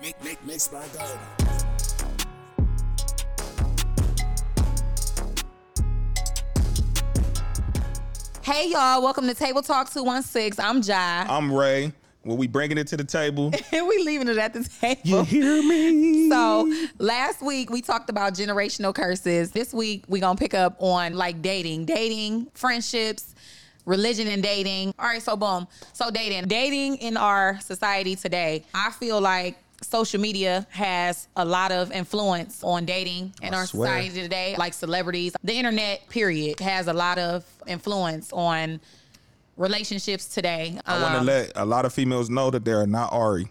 Make, make, mixed by Goldie. Hey y'all, welcome to Table Talk 216. I'm Jai. I'm Ray. When we bringing it to the table, and we leaving it at the table. you hear me? So last week we talked about generational curses. This week we gonna pick up on like dating, dating, friendships, religion and dating. All right, so boom. So dating. Dating in our society today, I feel like social media has a lot of influence on dating in I our swear. society today. Like celebrities. The internet, period, has a lot of influence on relationships today. I want to Um, let a lot of females know that they're not Ari.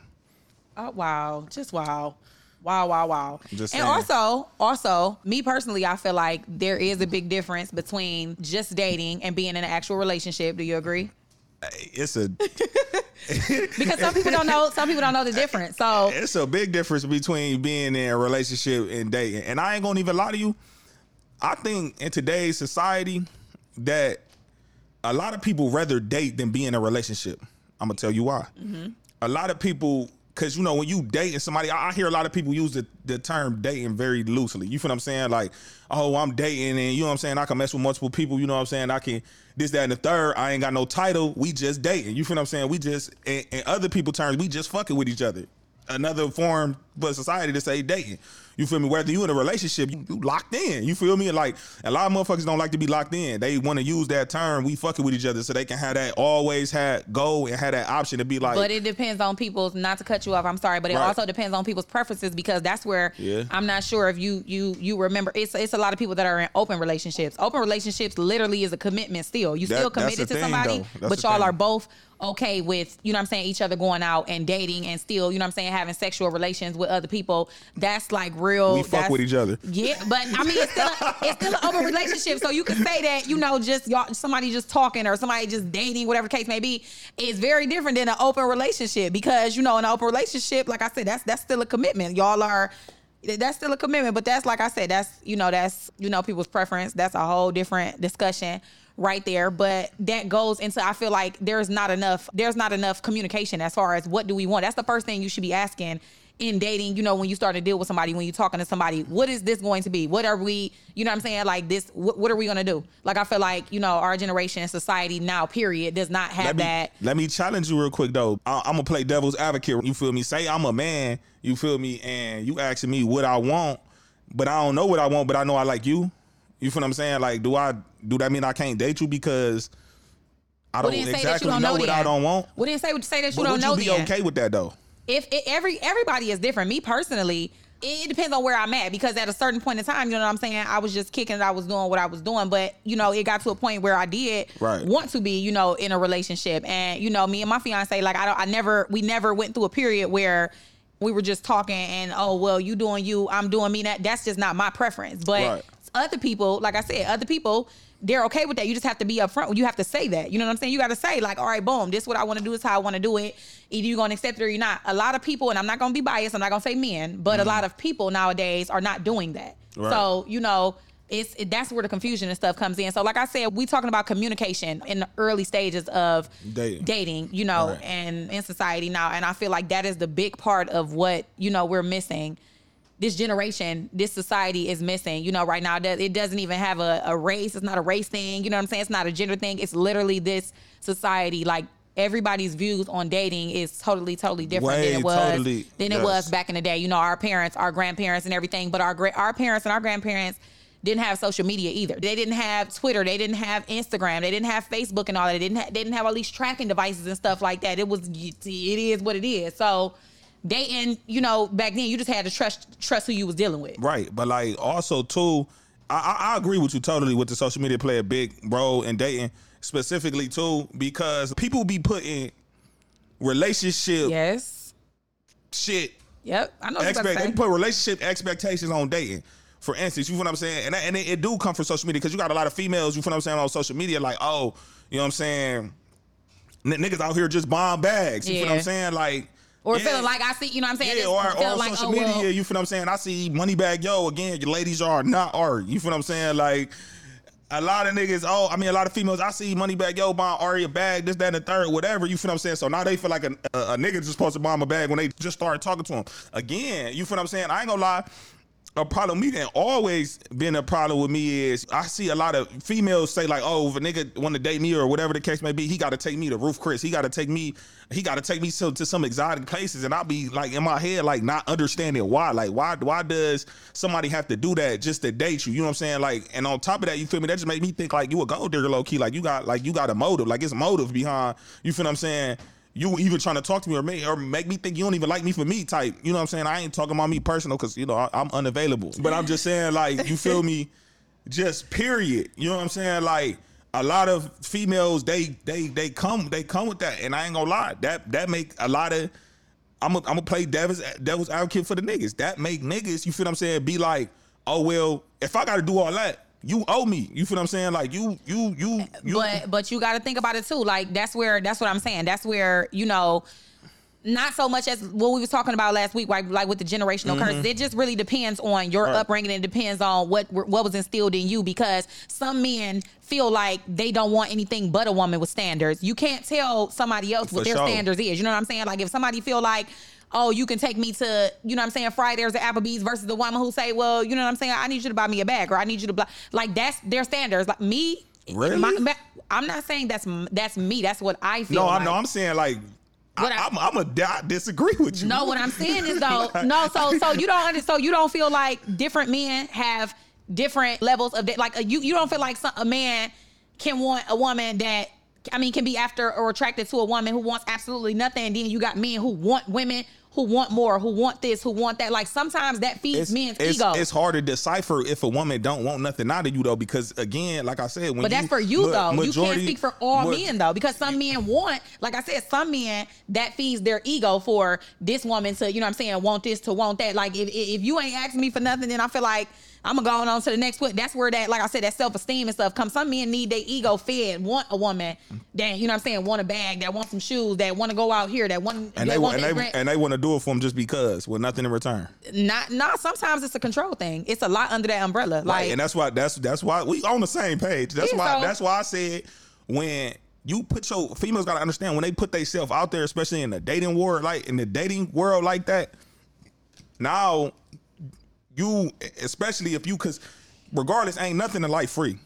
Oh wow, just wow. Wow, wow, wow. Just and saying. also, also, me personally, I feel like there is a big difference between just dating and being in an actual relationship. Do you agree? It's a Because some people don't know, some people don't know the difference. So it's a big difference between being in a relationship and dating. And I ain't gonna even lie to you. I think in today's society that a lot of people rather date than be in a relationship. I'm gonna tell you why. Mm-hmm. A lot of people, because you know, when you dating somebody, I, I hear a lot of people use the, the term dating very loosely. You feel what I'm saying? Like, oh, I'm dating, and you know what I'm saying? I can mess with multiple people. You know what I'm saying? I can this, that, and the third. I ain't got no title. We just dating. You feel what I'm saying? We just, in other people terms, we just fucking with each other. Another form for society to say dating. You feel me? Whether you in a relationship, you, you locked in. You feel me? Like a lot of motherfuckers don't like to be locked in. They want to use that term. We fucking with each other so they can have that always had go and have that option to be like. But it depends on people's. Not to cut you off, I'm sorry, but it Right. also depends on people's preferences because that's where Yeah. I'm not sure if you you you remember. It's it's a lot of people that are in open relationships. Open relationships literally is a commitment. Still, you That- still committed to thing, somebody, but y'all thing. are both okay with you know what I'm saying each other going out and dating and still you know what I'm saying having sexual relations with other people. That's like real. We fuck with each other. Yeah, but I mean it's still a, it's still an open relationship, so you can say that you know just y'all somebody just talking or somebody just dating, whatever the case may be, is very different than an open relationship because you know in an open relationship, like I said, that's that's still a commitment. Y'all are. That's still a commitment, but that's like I said, that's you know that's you know people's preference. That's a whole different discussion right there. But that goes into I feel like there's not enough there's not enough communication as far as what do we want. That's the first thing you should be asking in dating, you know, when you start to deal with somebody, when you're talking to somebody, what is this going to be? What are we, you know what I'm saying? Like this, what, what are we going to do? Like, I feel like, you know, our generation and society now, period, does not have let me, that. let me challenge you real quick though. I, I'm gonna play devil's advocate. You feel me? Say I'm a man. You feel me? And you asking me what I want, but I don't know what I want. But I know I like you. You feel what I'm saying? Like, do I do that mean I can't date you because I don't say that you don't know, know what I don't want? Well, then say, say that you But don't would know Would you be then. okay with that though? if it, every everybody is different. Me personally, it, it depends on where I'm at because at a certain point in time, you know what I'm saying, I was just kicking it, I was doing what I was doing, but you know, it got to a point where I did Right. want to be, you know, in a relationship, and you know, me and my fiance, like I don't, I never, we never went through a period where we were just talking and oh well, you doing you, I'm doing me. That that's just not my preference, but Right. Other people, like I said, other people. They're okay with that. You just have to be upfront. You have to say that. You know what I'm saying? You got to say like, all right, boom, this is what I want to do. This is how I want to do it. Either you're gonna accept it or you're not. A lot of people, and I'm not gonna be biased. I'm not gonna say men, but a lot of people nowadays are not doing that. Mm-hmm. Right. So you know, it's it, that's where the confusion and stuff comes in. So like I said, we talking about communication in the early stages of Dating. dating. You know, Right. and in society now, and I feel like that is the big part of what you know we're missing this generation, this society is missing. You know, right now that it doesn't even have a, a race. It's not a race thing. You know what I'm saying? It's not a gender thing. It's literally this society. Like everybody's views on dating is totally, totally different Way than it was totally, than it was back in the day. You know, our parents, our grandparents, and everything. But our our parents and our grandparents didn't have social media either. They didn't have Twitter. They didn't have Instagram. They didn't have Facebook and all that. They didn't ha- they didn't have all these tracking devices and stuff like that. It was it is what it is. So dating, you know, back then you just had to trust trust who you was dealing with. Right, but like also too, I, I, I agree with you totally. With the social media play a big role in dating, specifically too, because people be putting relationship Yes. shit Yep. I know what you're about to expect. They put relationship expectations on dating. For instance, you feel what I'm saying, and that- and it, it do come from social media because you got a lot of females. You feel what I'm saying on social media, like oh, you know what I'm saying. N- niggas out here just buying bags. You feel what I'm saying, like. Or yeah. feeling like I see, you know what I'm saying? Yeah, or, or on like, social oh, media, well, you feel what I'm saying? I see Moneybagg Yo again. Your ladies are not art. You feel what I'm saying? Like, a lot of niggas, oh, I mean, a lot of females, I see Moneybagg Yo, buying Ari a bag, this, that, and the third, whatever. You feel what I'm saying? So now they feel like a, a, a nigga just supposed to buy them a bag when they just started talking to them. Again, you feel what I'm saying? I ain't gonna lie a problem with me and always been a problem with me is I see a lot of females say like, oh, if a nigga want to date me or whatever the case may be, he got to take me to Ruth's Chris. He got to take me, he got to take me to, to some exotic places, and I'll be like in my head like not understanding why. Like why why does somebody have to do that just to date you? You know what I'm saying? Like, and on top of that, you feel me? That just made me think like you a gold digger low key. Like you got like you got a motive. Like it's motive behind. You feel what I'm saying? You even trying to talk to me or make or make me think you don't even like me for me type. You know what I'm saying? I ain't talking about me personal because you know I, am unavailable. But I'm just saying like you feel me? Just period. You know what I'm saying? Like a lot of females they they they come they come with that, and I ain't gonna lie that that make a lot of. I'm gonna I'm play devil's devil's advocate for the niggas. That make niggas, you feel what I'm saying, be like, oh well, if I gotta do all that, you owe me. You feel what I'm saying? Like you, you, you, you. But but you got to think about it too. Like that's where that's what I'm saying. That's where you know. Not so much as what we was talking about last week, like, like with the generational mm-hmm. curses. It just really depends on your right. upbringing. It depends on what what was instilled in you. Because some men feel like they don't want anything but a woman with standards. You can't tell somebody else what their sure. standards is. You know what I'm saying? Like if somebody feel like oh, you can take me to, you know what I'm saying, Fridays at Applebee's versus the woman who say, well, you know what I'm saying, I need you to buy me a bag or I need you to buy, like that's their standards. Like me, really? My, I'm not saying that's that's me. That's what I feel. No, like. I know. I'm saying like I, am I'm a I disagree with you. No, what I'm saying is though, no. So so you don't so you don't feel like different men have different levels of like a, you you don't feel like some, a man can want a woman that I mean can be after or attracted to a woman who wants absolutely nothing, and then you got men who want women who want more, who want this, who want that. Like sometimes that feeds it's, men's it's, ego. It's hard to decipher if a woman don't want nothing out of you though, because again, like I said, when but that's for you though. Majority, you can't speak for all ma- men though, because some men want, like I said, some men that feeds their ego for this woman to, you know, what I'm saying, want this to want that. Like if if you ain't asking me for nothing, then I feel like I'm gonna go on to the next one. That's where that, like I said, that self esteem and stuff comes. Some men need their ego fed, want a woman that you know what I'm saying, want a bag, that want some shoes, that want to go out here, that want and they, want and they, and they want to do it for them just because with nothing in return. Not not sometimes it's a control thing. It's a lot under that umbrella. Right, like and that's why that's that's why we on the same page. That's yeah, why so, that's why I said when you put your females gotta understand when they put themselves out there, especially in the dating world, like in the dating world like that. Now you especially if you because regardless, ain't nothing in life free.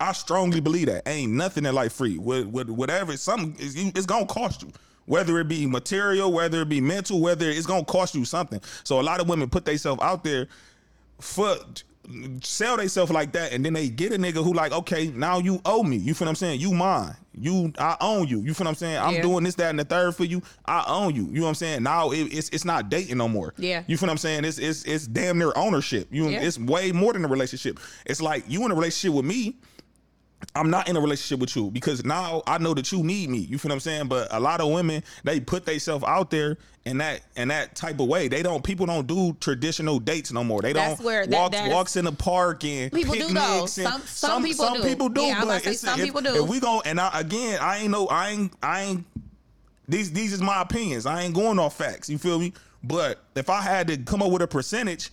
I strongly believe that ain't nothing in life free. With, with whatever, something it's gonna cost you. Whether it be material, whether it be mental, whether it's gonna cost you something. So a lot of women put themselves out there for sell themselves like that, and then they get a nigga who like, okay, now you owe me. You feel what I'm saying? You mine. You, I own you. You feel what I'm saying? I'm yeah. doing this, that, and the third for you. I own you. You know what I'm saying? Now it, it's it's not dating no more. Yeah. You feel what I'm saying? It's it's it's damn near ownership. You, yeah. it's way more than a relationship. It's like you in a relationship with me I'm not in a relationship with you because now I know that you need me. You feel what I'm saying? But a lot of women they put themselves out there in that in that type of way. They don't people don't do traditional dates no more. They that's don't where, walk walks in the park and people. Do though. Some, some, some, people some do. people do. Yeah, but it's, some if, people do. If we go and I, again, I ain't know. I ain't. I ain't. These these is my opinions. I ain't going off facts. You feel me? But if I had to come up with a percentage,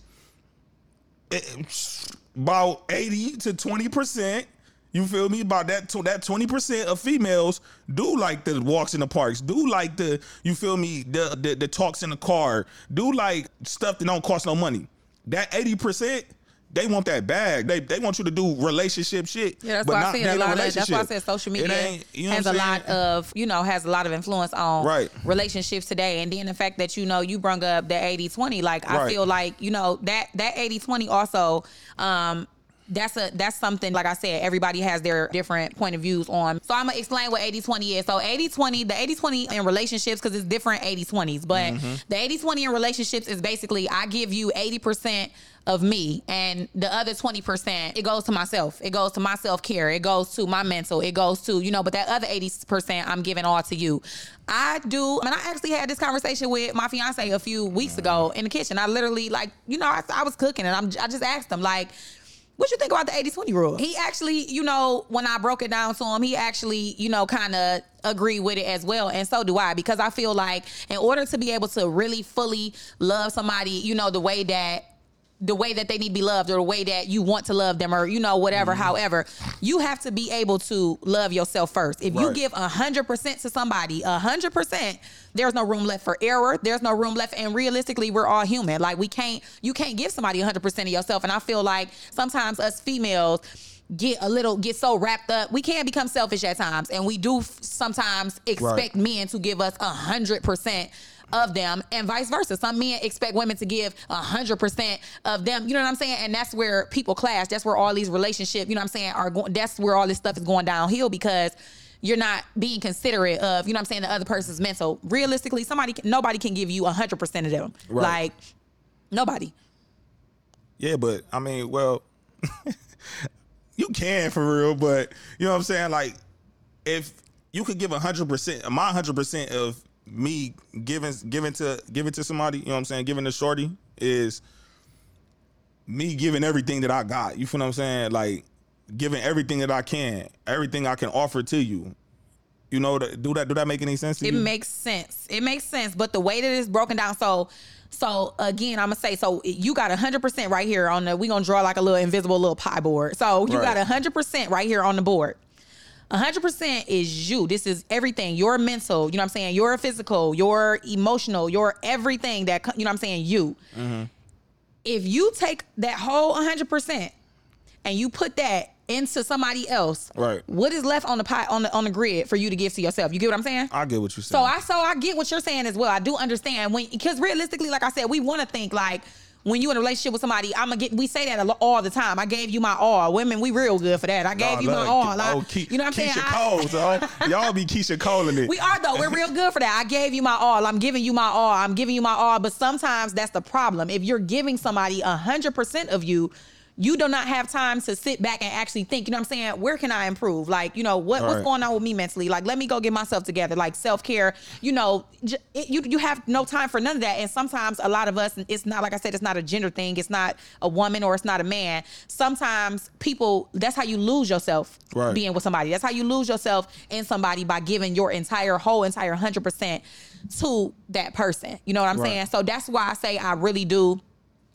it, about eighty to twenty percent you feel me? About that that twenty percent of females do like the walks in the parks, do like the you feel me the, the the talks in the car, do like stuff that don't cost no money. That eighty percent, they want that bag. They they want you to do relationship shit. Yeah, that's why I said a lot of that's why I said social media you know has a lot of you know has a lot of influence on right. relationships today. And then the fact that you know you brung up the 80-20, like I feel like you know that that 80-20 also um that's a that's something like I said, everybody has their different point of views on. So I'm gonna explain what 80-20 is. So 80-20, the 80-20 in relationships, because it's different 80-20s, but mm-hmm. the 80-20 in relationships is basically I give you 80% of me and the other 20% it goes to myself it goes to my self-care it goes to my mental it goes to you know but that other 80% i'm giving all to you i do I and mean, i actually had this conversation with my fiance a few weeks ago in the kitchen i literally like you know i, I was cooking and I'm, i just asked him like what you think about the 80-20 rule? He actually, you know, when I broke it down to him, he actually, you know, kind of agree with it as well. And so do I, because I feel like in order to be able to really fully love somebody, you know, the way that the way that they need to be loved or the way that you want to love them or you know whatever Mm-hmm. however you have to be able to love yourself first. If you Right. give 100% to somebody 100% there's no room left for error. There's no room left. And realistically we're all human. Like we can't you can't give somebody 100% of yourself. And i feel like sometimes us females get a little get so wrapped up. We can become selfish at times. And we do sometimes expect men to give us 100% of them and vice versa. Some men expect women to give 100% of them. You know what I'm saying? And that's where people clash. That's where all these relationships, you know what I'm saying, are going that's where all this stuff is going downhill because you're not being considerate of, you know what I'm saying, the other person's mental. Realistically, somebody nobody can give you 100% of them. Right. Like nobody. Yeah, but I mean, well, you can for real, but you know what I'm saying? Like, if you could give hundred percent, my hundred percent of me giving giving to giving to somebody, you know what I'm saying? Giving to shorty is me giving everything that I got. You feel what I'm saying? Like giving everything that I can, everything I can offer to you. You know, do that? Do that make any sense to It you? makes sense. It makes sense. But the way that it's broken down, so so again, I'm gonna say, so you got hundred percent right here on the. We gonna draw like a little invisible little pie board. So you Right. got hundred percent right here on the board. Hundred percent is you. This is everything. Your mental. You know what I'm saying. Your physical. Your emotional. Your everything that you know what I'm saying. You. Mm-hmm. If you take that whole hundred percent and you put that into somebody else, Right. What is left on the pie on the on the grid for you to give to yourself? You get what I'm saying? I get what you're saying. So. I so I get what you're saying as well. I do understand when because realistically, like I said, we want to think like when you in a relationship with somebody, I'm gonna get. We say that all the time. I gave you my all. Women, we real good for that. I gave Nah, you my all. Oh, Ke- you know what I'm Keyshia saying? I- Cole. Y'all be Keyshia Cole in it. we are though. We're real good for that. I gave you my all. I'm giving you my all. I'm giving you my all. But sometimes that's the problem. If you're giving somebody hundred percent of you, you do not have time to sit back and actually think. You know what I'm saying? Where can I improve? Like, you know, what, what's Right. going on with me mentally? Like, let me go get myself together. Like self care. You know, j- it, you you have no time for none of that. And sometimes a lot of us, and it's not like I said, it's not a gender thing. It's not a woman or it's not a man. Sometimes people. That's how you lose yourself Right. being with somebody. That's how you lose yourself in somebody by giving your entire whole entire 100% to that person. You know what I'm Right. saying? So that's why I say I really do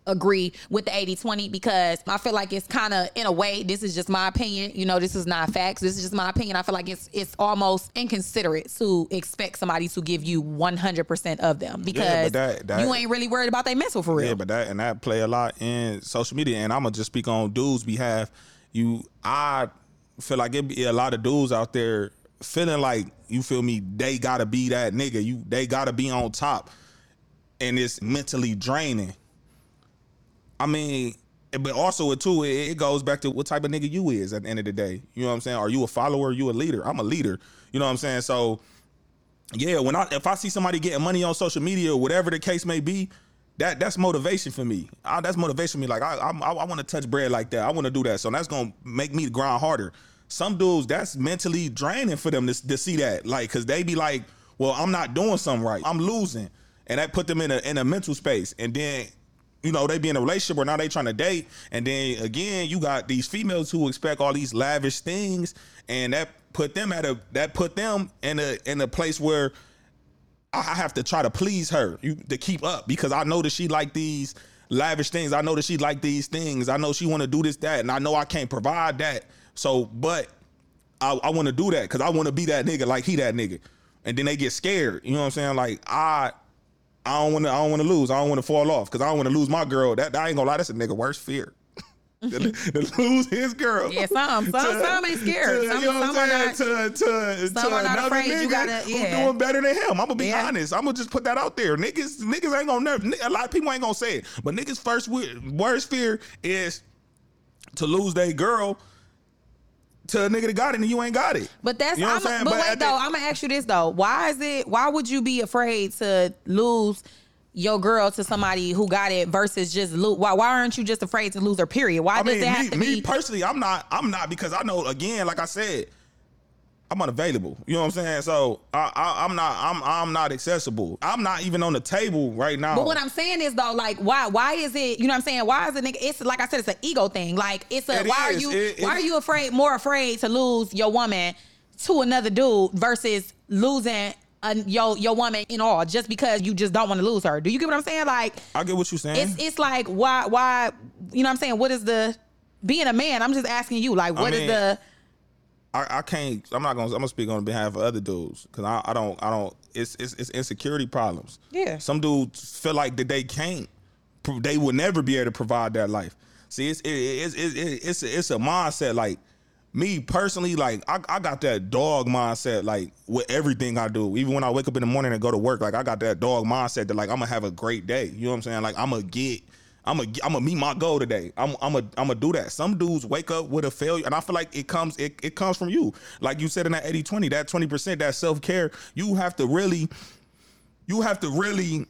agree with the 80-20 because I feel like it's kind of in a way this is just my opinion you know this is not facts this is just my opinion I feel like it's it's almost inconsiderate to expect somebody to give you 100% of them because that- that- you ain't really worried about their mental for real Yeah, but that and that play a lot in social media. And I'm gonna just speak on dudes' behalf. You, I feel like it be a lot of dudes out there feeling like you feel me. They gotta be that nigga. You, they gotta be on top, and it's mentally draining. I mean, eh, but also it too, it, goes back to what type of nigga you is at the end of the day. You know what I'm saying? Are you a follower? Are you a leader? I'm a leader. You know what I'm saying? So yeah, when I if I see somebody getting money on social media or whatever the case may be, that that's motivation for me. I, that's motivation for me. Like I I, I want to touch bread like that. I want to do that. So that's gonna make me grind harder. Some dudes that's mentally draining for them to, to see that, like, cause they be like, well, I'm not doing something right. I'm losing, and that put them in a in a mental space. And then you know, they be in a relationship where now they trying to date. And then again, you got these females who expect all these lavish things. And that put them at a that put them in a in a place where I have to try to please her you, to keep up because I know that she like these lavish things. I know that she like these things. I know she want to do this, that, and I know I can't provide that. So, but I, I want to do that because I want to be that nigga like he that nigga. And then they get scared. You know what I'm saying? Like I I don't want to. I don't want to lose. I don't want to fall off because I don't want to lose my girl. That I ain't gonna lie. That's a nigga worst fear. to, to lose his girl. Yeah, some- some- some ain't scared. to- Some- you know what I'm saying? To to some to are not another nigga gotta- yeah. doing better than him. I'm gonna be Yeah. honest. I'm gonna just put that out there. Niggas niggas ain't gonna never. A lot of people ain't gonna say it, but niggas first worst fear is to lose their girl to a nigga that got it and you ain't got it. But that's You know I'm, what I'm saying? but, But wait though, I'm gonna ask you this though. Why is it why would you be afraid to lose your girl to somebody who got it versus just lose why why aren't you just afraid to lose her period? Why I does mean, it have me, to me be personally, I'm not. I'm not because I know again, like I said, I'm unavailable. You know what I'm saying? So I, I, I'm not. I'm I'm not accessible. I'm not even on the table right now. But what I'm saying is though, like, why why is it? You know what I'm saying? Why is it? Nigga, it's like I said, it's an ego thing. Like, it's a It why is. are you It- why it- are you afraid more afraid to lose your woman to another dude versus losing a, your your woman in all just because you just don't want to lose her. Do you get what I'm saying? Like I get what you're saying. it's it's like why why you know what I'm saying? What is the being a man? I'm just asking you like what is mean, the I, I can't. I'm not gonna. I'm gonna speak on behalf of other dudes because I, I don't. I don't. It's, it's it's insecurity problems. Yeah. Some dudes feel like that they can't. They will never be able to provide that life. See, it's it, it's it, it, it's a, it's a mindset. Like me personally, like I, I got that dog mindset. Like with everything I do, even when I wake up in the morning and go to work, like I got that dog mindset that like I'm gonna have a great day. You know what I'm saying? Like I'm gonna get. I'm gonna I'm gonna meet my goal today. I'm I'm gonna I'm gonna do that. Some dudes wake up with a failure, and I feel like it comes it, it comes from you. Like you said in that 80-20, that 20%, that self-care, you have to really you have to really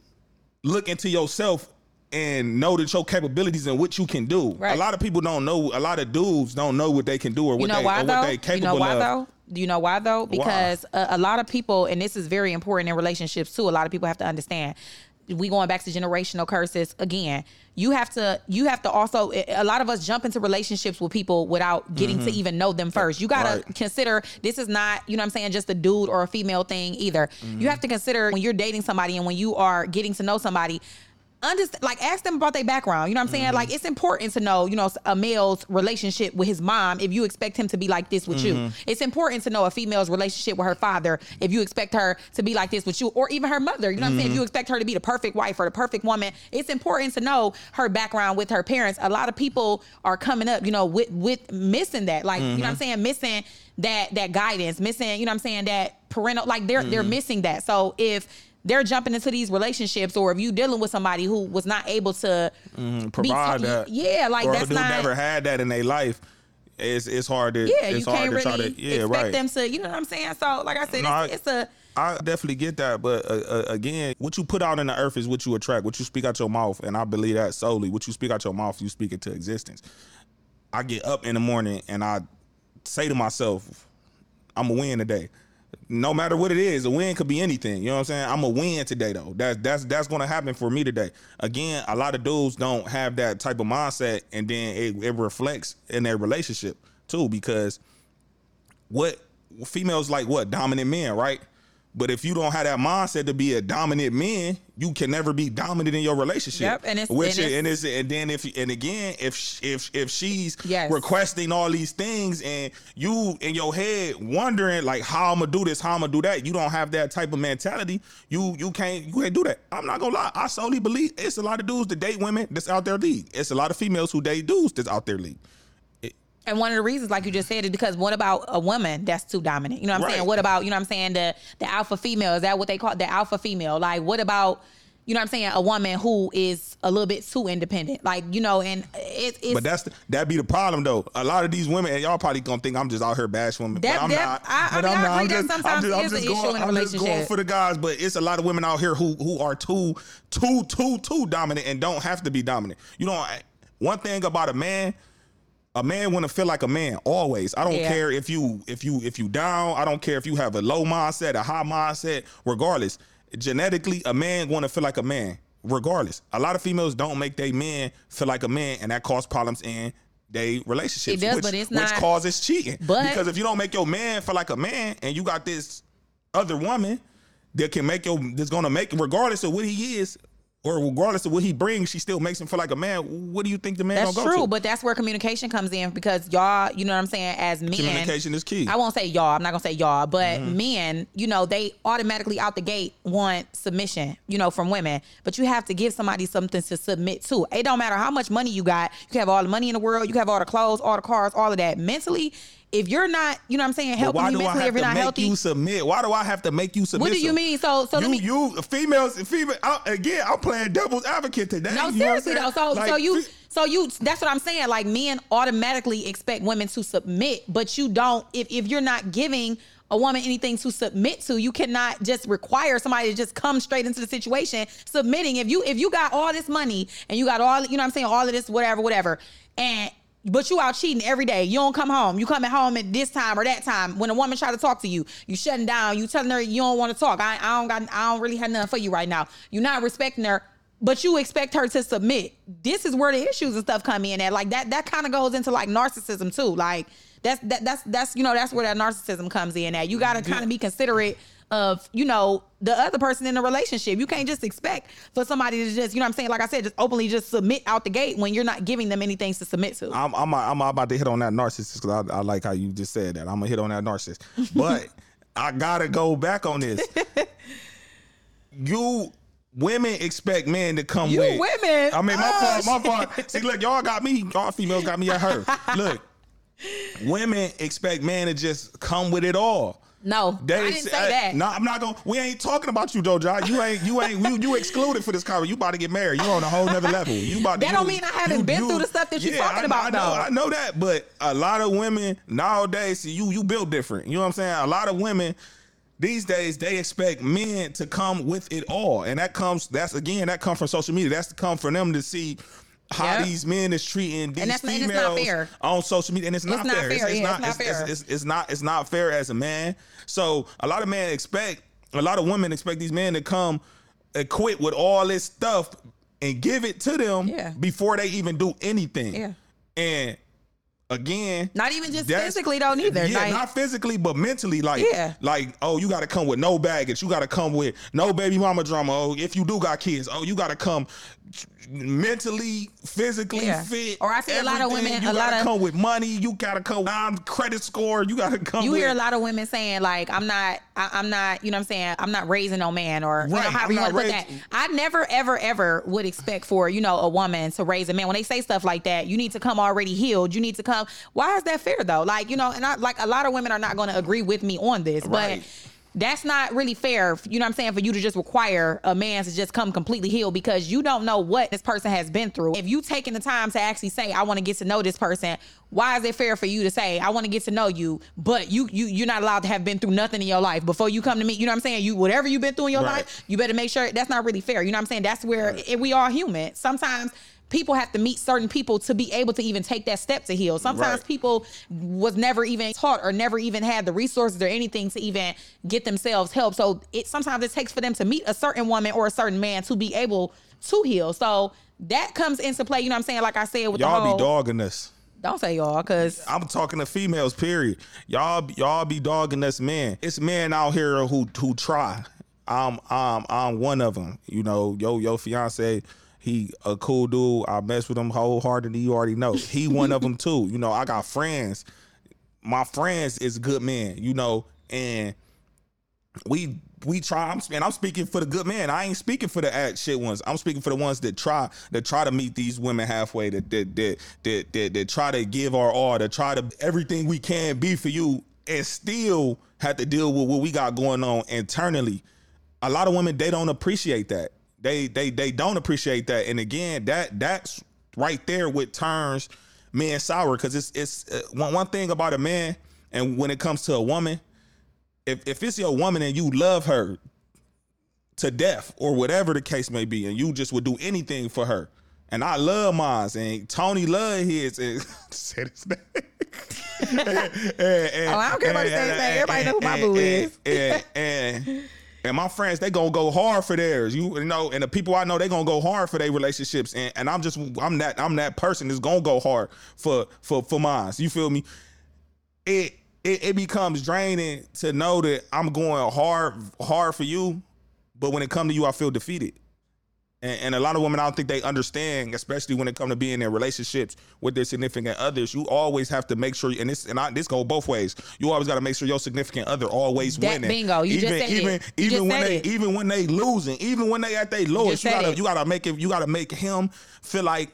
look into yourself and know that your capabilities and what you can do. Right. A lot of people don't know. A lot of dudes don't know what they can do or what you know they why or though? what they You know why of. though? Do you know why though? Because a, a lot of people, and this is very important in relationships too. A lot of people have to understand. We going back to generational curses again. You have to. You have to also. A lot of us jump into relationships with people without getting to even know them first. You gotta Mm-hmm. Right. consider this is not. You know what I'm saying? Just a dude or a female thing either. Mm-hmm. You have to consider when you're dating somebody and when you are getting to know somebody understand like ask them about their background you know what i'm saying Mm-hmm. like it's important to know you know a male's relationship with his mom if you expect him to be like this with you Mm-hmm. it's important to know a female's relationship with her father if you expect her to be like this with you or even her mother you know what i'm saying if Mm-hmm. you expect her to be the perfect wife or the perfect woman it's important to know her background with her parents a lot of people are coming up you know with with missing that like you know what Mm-hmm. i'm saying missing that that guidance missing you know what i'm saying that parental like they're they're Mm-hmm. missing that so if they're jumping into these relationships, or if you dealing with somebody who was not able to be- Provide that. yeah, like or that's a dude not. never had that in their life. It's it's hard to yeah, it's you hard can't to really to yeah expect right. them to. You know what I'm saying? So, like I said, No, it's, it's a I definitely get that, but uh, uh, again, what you put out in the earth is what you attract. What you speak out your mouth, and I believe that solely. What you speak out your mouth, you speak it to existence. I get up in the morning and I say to myself, "I'm gonna win today." No matter what it is, a win could be anything. You know what I'm saying? I'm a win today, though. That's that's that's gonna happen for me today. Again, a lot of dudes don't have that type of mindset, and then it, it reflects in their relationship too, because what females like what dominant men, right? But if you don't have that mindset to be a dominant man, you can never be dominant in your relationship. Yep, and it's- which and and it's and then if and again if if if she's Yes. requesting all these things and you in your head wondering like how I'm gonna do this, how I'm gonna do that, you don't have that type of mentality. You you can't you can't do that. I'm not gonna lie. I solely believe it's a lot of dudes that date women that's out there league. It's a lot of females who date dudes that's out there league. And one of the reasons, like you just said, is because what about a woman that's too dominant? You know what I'm Right. saying? What about, you know what I'm saying, the the alpha female? Is that what they call it? the alpha female? Like, what about, you know what I'm saying, a woman who is a little bit too independent? Like, you know, and it, it's But that's the, that be the problem though. A lot of these women, and y'all probably gonna think I'm just out here bash women. That- but I'm that- not. I- I but mean, I'm I not. I'm that just, sometimes I'm just, I'm just going, I'm just going for the guys. But it's a lot of women out here who who are too too too too dominant and don't have to be dominant. You know, one thing about a man. A man want to feel like a man always. I don't Yeah. care if you if you if you down. I don't care if you have a low mindset, a high mindset. Regardless, genetically, a man want to feel like a man. Regardless, a lot of females don't make their men feel like a man, and that causes problems in their relationships. It does, which, but it's which not- causes cheating. But- because if you don't make your man feel like a man, and you got this other woman that can make your that's gonna make regardless of what he is. Or regardless of what he brings, she still makes him feel like a man. What do you think the man That's gonna go true, to? but that's where communication comes in because y'all, you know what I'm saying, as men. Communication is key. I won't say y'all, I'm not gonna say y'all, but Mm-hmm. men, you know, they automatically out the gate want submission, you know, from women. But you have to give somebody something to submit to. It don't matter how much money you got, you can have all the money in the world, you can have all the clothes, all the cars, all of that. Mentally, if you're not, you know what I'm saying, helping why you do I mentally, have if you're to not make healthy. you submit? Why do I have to make you submit? what do you mean? So so you, me you females, female. I, again, I'm playing devil's advocate today. No, you know what I'm seriously though. So Like, so you so you that's what I'm saying. Like men automatically expect women to submit, but you don't if if you're not giving a woman anything to submit to, you cannot just require somebody to just come straight into the situation submitting. If you if you got all this money and you got all you know what I'm saying, all of this, whatever, whatever, and but you out cheating every day. You don't come home. You coming home at this time or that time. When a woman try to talk to you, you shutting down. You telling her you don't want to talk. I, I don't got. I don't really have nothing for you right now. You're not respecting her but you expect her to submit. This is where the issues and stuff come in at. Like that that kind of goes into like narcissism too. Like that's that, that's that's you know that's where that narcissism comes in at. You got to kind of be considerate of you know the other person in the relationship. You can't just expect for somebody to just you know what I'm saying. Like I said, just openly just submit out the gate when you're not giving them anything to submit to. I'm I'm, I'm about to hit on that narcissist because I, I like how you just said that. I'm gonna hit on that narcissist, but I gotta go back on this. you women expect men to come You with women? I mean, my Oh, part, my part. See, look, y'all got me. Y'all females got me at her. Look, women expect men to just come with it all. No, I didn't say that. No, I'm not gonna. We ain't talking about you, Doja. You ain't. You ain't. You, you excluded for this conversation. You about to get married. You on a whole nother level. You about. To That you, don't mean I haven't been through the stuff that you're talking I, about, I know, though. I know that, but a lot of women nowadays, see, you you built different. You know what I'm saying? A lot of women these days they expect men to come with it all, and that comes. That's again that comes from social media. That's to come for them to see. How Yep. these men is treating these that's- and it's females not fair. on social media, and it's not not fair. it's not it's- fair. it's not it's not fair as a man. So a lot of men expect a lot of women expect these men to come equipped with all this stuff and give it to them Yeah. before they even do anything. Yeah. And again, Not even just physically though, neither. Yeah, Like, not physically, but mentally. Like, Yeah. like, oh, you got to come with no baggage. You got to come with no baby mama drama. Oh, if you do got kids, oh, you got to come mentally, physically Yeah. fit. Or I see a lot of women- You a lot gotta of- come with money. You got to come non um, credit score. You got to come. you with, hear a lot of women saying like i'm not I, i'm not you know what i'm saying i'm not raising no man or you know Right, however you want to put that i never ever ever would expect for you know a woman to raise a man when they say stuff like that you need to come already healed you need to come why is that fair though like you know and i like a lot of women are not going to agree with me on this Right. but that's not really fair, you know what I'm saying, for you to just require a man to just come completely healed because you don't know what this person has been through. If you taking the time to actually say, I want to get to know this person, why is it fair for you to say, I want to get to know you, but you you you're not allowed to have been through nothing in your life before you come to me, you know what I'm saying? You whatever you've been through in your Right. life, you better make sure that's not really fair. You know what I'm saying? That's where eh, we are human. Sometimes people have to meet certain people to be able to even take that step to heal. Sometimes Right. people was never even taught or never even had the resources or anything to even get themselves help. So it sometimes it takes for them to meet a certain woman or a certain man to be able to heal. So that comes into play. You know what I'm saying? Like I said with Y'all the whole be dogging us. don't say y'all because I'm talking to females. Period. Y'all, y'all be dogging us, men. It's men out here who who try. I'm I'm I'm one of them. You know, yo yo fiance. He a cool dude. I mess with him wholeheartedly. You already know. He one of them too. You know, I got friends. My friends is good men. You know, and we we try. I'm and I'm speaking for the good men. I ain't speaking for the act shit ones. I'm speaking for the ones that try that try to meet these women halfway. That that that that that, that try to give our all. That try to everything we can be for you, and still have to deal with what we got going on internally. A lot of women they don't appreciate that. They they they don't appreciate that. And again, that that's right there what turns men sour because it's it's uh, one one thing about a man, and when it comes to a woman if if it's your woman and you love her to death or whatever the case may be, and you just would do anything for her. And I love mine, and Tony love his. And said his name. And- and- Oh, I don't care about the same and- Everybody know who my and- boo and- is. And, and my friends, they gonna go hard for theirs. You, you know, and the people I know, they gonna go hard for their relationships. And, and I'm just, I'm that, I'm that person that's gonna go hard for for for mine. You feel me? it, it it becomes draining to know that I'm going hard hard for you, but when it come to you, I feel defeated. And, and a lot of women, I don't think they understand, especially when it come to being in relationships with their significant others. You always have to make sure, and this and I, this go both ways. You always got to make sure your significant other always That winning. bingo. You just even said even it. You even just when they it. even when they losing, even when they at their lowest, you said gotta it. you gotta make it. You gotta make him feel like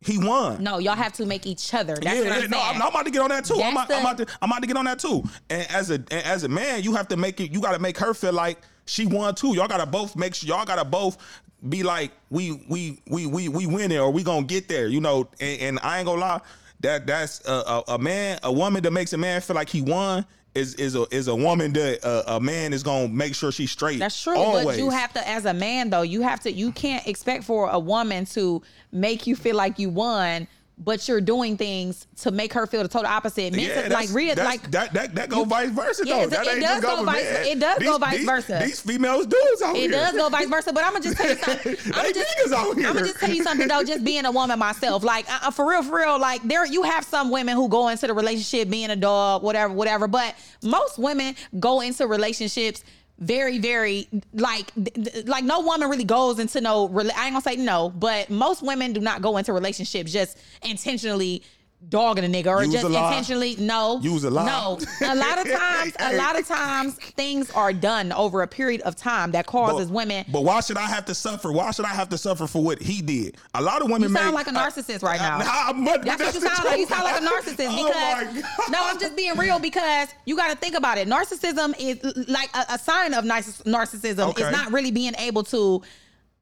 he won. no, y'all have to make each other. That's yeah, what I'm no, I'm, I'm about to get on that too. I'm about, I'm, about to, I'm about to get on that too. And as a and as a man, you have to make it. You got to make her feel like she won too. Y'all got to both make sure. Y'all got to both be like we we we we we winning or we gonna get there. You know. And, and I ain't gonna lie. That that's a, a, a man, a woman that makes a man feel like he won. Is, is a is a woman that uh, a man is gonna make sure she's straight. That's true, Always. but you have to, as a man, though, you have to. You can't expect for a woman to make you feel like you won, but you're doing things to make her feel the total opposite. Men, Yeah, to, like real, like that that that go you- vice versa Yeah, though. it- That it does go vice- it does go vice these- versa. These females out it here. does go vice versa. But I'm gonna just tell you something. I'm just, niggas out here. I'm gonna just tell you something though. Just being a woman myself, like uh, uh, for real, for real, like there, you have some women who go into the relationship being a dog, whatever, whatever. But most women go into relationships very, very like like no woman really goes into no. I ain't gonna say no, but most women do not go into relationships just intentionally dogging a nigga or Use just intentionally no Use a lie. no a lot of times a lot of times things are done over a period of time that causes women But why should I have to suffer? Why should I have to suffer for what he did? A lot of women You sound make- like a narcissist right now. I- I'm- but That's what you sound like. You sound like a narcissist Oh because no, I'm just being real because you got to think about it. Narcissism is like a, a sign of narciss- narcissism. Okay. It's not really being able to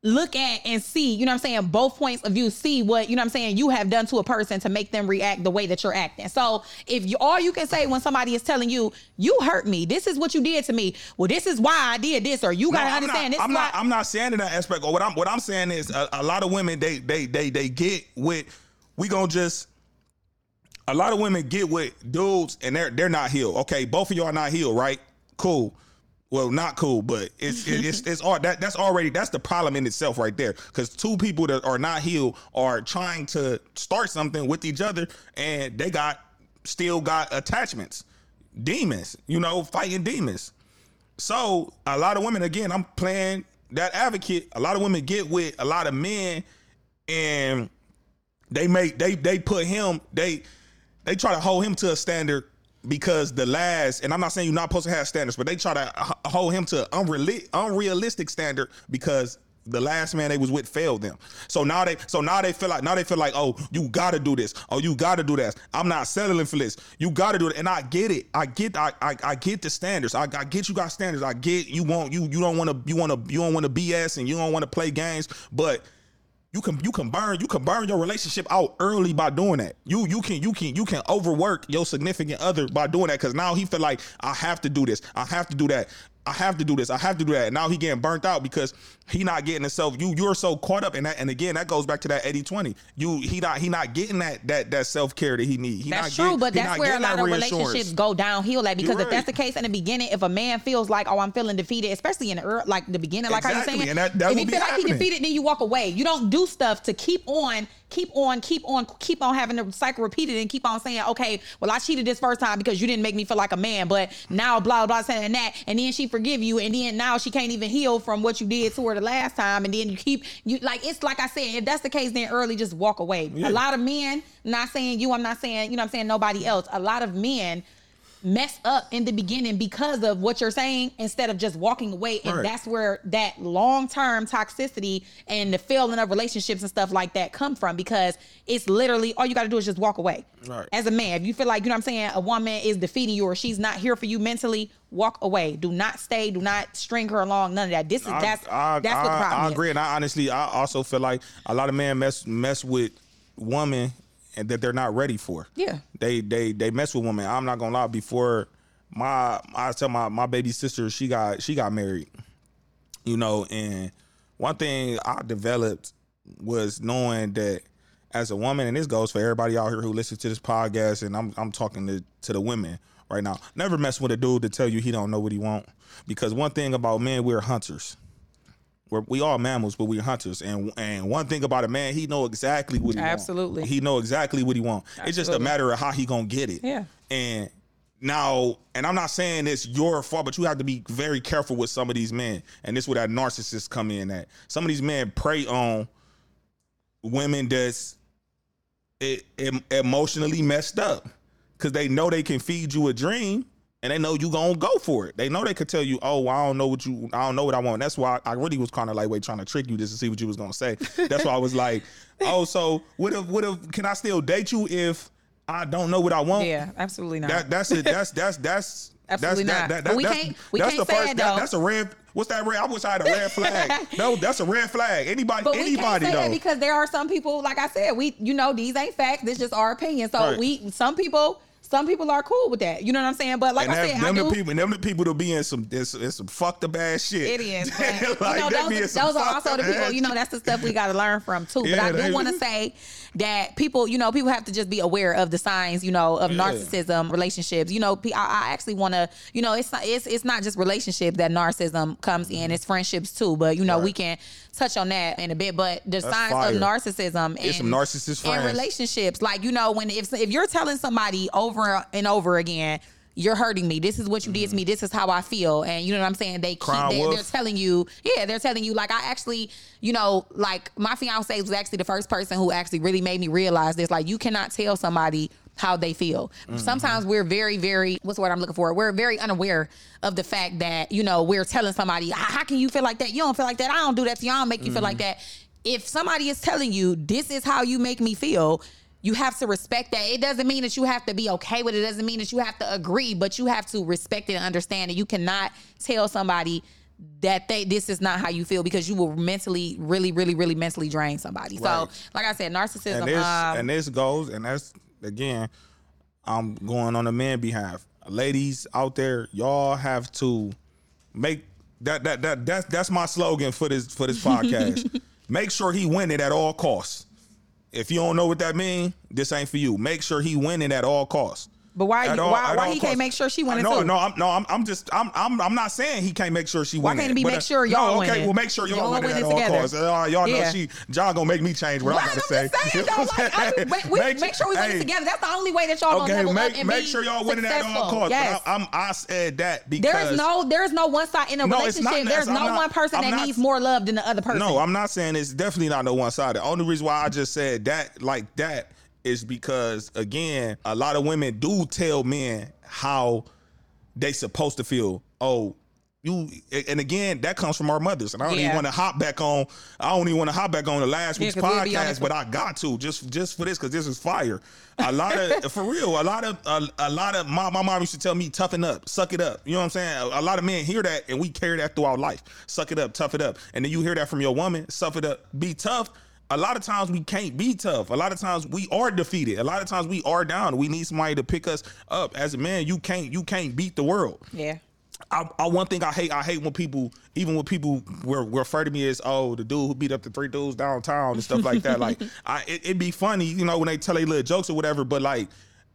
look at and see, you know what I'm saying, both points of view, see what, you know what I'm saying, you have done to a person to make them react the way that you're acting. So if you all you can say when somebody is telling you, you hurt me, this is what you did to me, well, this is why I did this, or you gotta I'm understand not, this I'm why not. I'm not saying in that aspect. Or what I'm. What I'm saying is a, a lot of women they they they they get with. We gonna just. A lot of women get with dudes and they're they're not healed. Okay, both of y'all are not healed, right? Cool. Well, not cool, but it's it's it's all that that's already that's the problem in itself right there. Because two people that are not healed are trying to start something with each other, and they got still got attachments, demons. You know, fighting demons. So a lot of women, again, I'm playing that advocate. A lot of women get with a lot of men, and they make they they put him they they try to hold him to a standard because the last and I'm not saying you're not supposed to have standards, but they try to hold him to an unreali- unrealistic standard because the last man they was with failed them. So now they so now they feel like now they feel like oh you gotta do this. Oh you gotta do that. I'm not settling for this. You gotta do it. And I get it. I get I I, I get the standards. I, I get you got standards. I get you want you you don't want to you want to you don't want to BS and you don't want to play games. But you can you can burn you can burn your relationship out early by doing that. You you can you can you can overwork your significant other by doing that because now he feel like I have to do this, I have to do that, I have to do this, I have to do that. And now he getting burnt out because he not getting himself. You you're so caught up in that. And again, that goes back to that 80-20. You he not he not getting that that that self care that he need. He That's true, get- but that's not where a lot of relationships go downhill. Like because You're if that's the case in the beginning, if a man feels like, oh, I'm feeling defeated, especially in the like the beginning, like how you're saying, and that- that if you feel like he defeated, then you walk away. You don't do stuff to keep on, keep on, keep on, keep on having the cycle repeated and keep on saying, okay, well, I cheated this first time because you didn't make me feel like a man, but now blah blah saying that, and then she forgive you, and then now she can't even heal from what you did to her the last time, and then you keep you like it's like I said, if that's the case, then early just walk away. Yeah. A lot of men, not saying you, I'm not saying you know, what I'm saying nobody else. A lot of men mess up in the beginning because of what you're saying instead of just walking away and Right. that's where that long-term toxicity and the failing of relationships and stuff like that come from because it's literally all you got to do is just walk away Right. as a man if you feel like you know what i'm saying a woman is defeating you or she's not here for you mentally walk away do not stay do not string her along none of that this is I- that's I, that's I, what the problem I is. agree, and I honestly, I also feel like a lot of men mess mess with women and that they're not ready for. Yeah. they they they mess with women. I'm not gonna lie. Before my, I tell my my baby sister, she got she got married. You know, and one thing I developed was knowing that as a woman, and this goes for everybody out here who listens to this podcast, and I'm I'm talking to to the women right now. Never mess with a dude to tell you he don't know what he want, because one thing about men, we're hunters. We're, we all mammals, but we're hunters. And and one thing about a man, he know exactly what he want. Absolutely. He know exactly what he want. It's just a matter of how he gonna get it. Yeah. And now, and I'm not saying it's your fault, but you have to be very careful with some of these men. And this is where that narcissist come in at. Some of these men prey on women that's e- em- emotionally messed up because they know they can feed you a dream and they know you gonna go for it. They know they could tell you, "Oh, I don't know what you, I don't know what I want." That's why I really was kind of like, wait, trying to trick you just to see what you was gonna say. That's why I was like, "Oh, so what if, what if, can I still date you if I don't know what I want?" yeah absolutely not That that's it. That's that's that's Absolutely that's, not. That, that, But we that's, can't- we that's can't the say first. it, that- though. that's a red. What's that red? I wish I had a red flag. no, that's a red flag. Anybody, But anybody though. because there are some people, like I said, we you know these ain't facts. This just our opinion. So Right. we some people some people are cool with that. You know what I'm saying? But like and I said, I them do. the people, and them the people to be in some, it's, it's some fucked up ass shit. It is. like, you know, those, those are also the people, you know, that's the stuff we got to learn from too. Yeah, but I do want to say that people, you know, people have to just be aware of the signs, you know, of Yeah. narcissism, relationships. You know, I, I actually want to, you know, it's not, it's it's not just relationships that narcissism comes in. It's friendships too. But you know, we Right. can touch on that in a bit. But the signs fire. of narcissism and some narcissist and relationships, like you know, when if if you're telling somebody over and over again you're hurting me. This is what you did to mm-hmm. me. This is how I feel. And you know what I'm saying? They keep Crying they, wolf. they're telling you, yeah, they're telling you like I actually, you know, like my fiance was actually the first person who actually really made me realize this. Like you cannot tell somebody how they feel. Sometimes we're very, very what's the word I'm looking for? We're very unaware of the fact that, you know, we're telling somebody, how can you feel like that? You don't feel like that. I don't do that to you. I don't make you feel like that. If somebody is telling you this is how you make me feel, you have to respect that. It doesn't mean that you have to be okay with it. It doesn't mean that you have to agree, but you have to respect it and understand it. You cannot tell somebody that they this is not how you feel because you will mentally, really, really, really mentally drain somebody. So, like I said, narcissism. and this um, and this goes, and that's again, I'm going on the man behalf. Ladies out there, y'all have to make that that that that's that's my slogan for this for this podcast. make sure he win it at all costs. If you don't know what that means, this ain't for you. Make sure he win it at all costs. But why At all- why- why he can't make sure she winning No, too? no, I'm no, I'm, I'm just I'm, I'm I'm not saying he can't make sure she Why winning. can't it be but, make sure y'all no, okay, well make sure y'all, Y'all at all together. costs. Uh, y'all know Yeah. she John gonna make me change what Right, I I'm gotta just say. saying, though, like, I mean, make, we, make, sure we win hey, it together. That's the only way that y'all Okay, gonna level make up and make be sure y'all winning at all costs. Yes. But I, I'm I said that because There's no there's no one side in a No, relationship. there's no one person that needs more love than the other person. No, I'm not saying it's definitely not no one sided. Only reason why I just said that like that is because again, a lot of women do tell men how they supposed to feel. Oh, you and again that comes from our mothers. And I don't even want to hop back on. I don't even want to hop back on the last Yeah, week's we'll podcast, but I got to just just for this because this is fire. A lot of for real. A lot of a, a lot of my my mom used to tell me toughen up, suck it up. You know what I'm saying? A, a lot of men hear that and we carry that throughout life. Suck it up, tough it up, and then you hear that from your woman. Suck it up, be tough. A lot of times we can't be tough. A lot of times we are defeated. A lot of times we are down. We need somebody to pick us up. As a man, you can't you can't beat the world. Yeah. I, I one thing I hate I hate when people even when people were refer to me as oh the dude who beat up the three dudes downtown and stuff like that like I it, it'd be funny you know when they tell they little jokes or whatever but like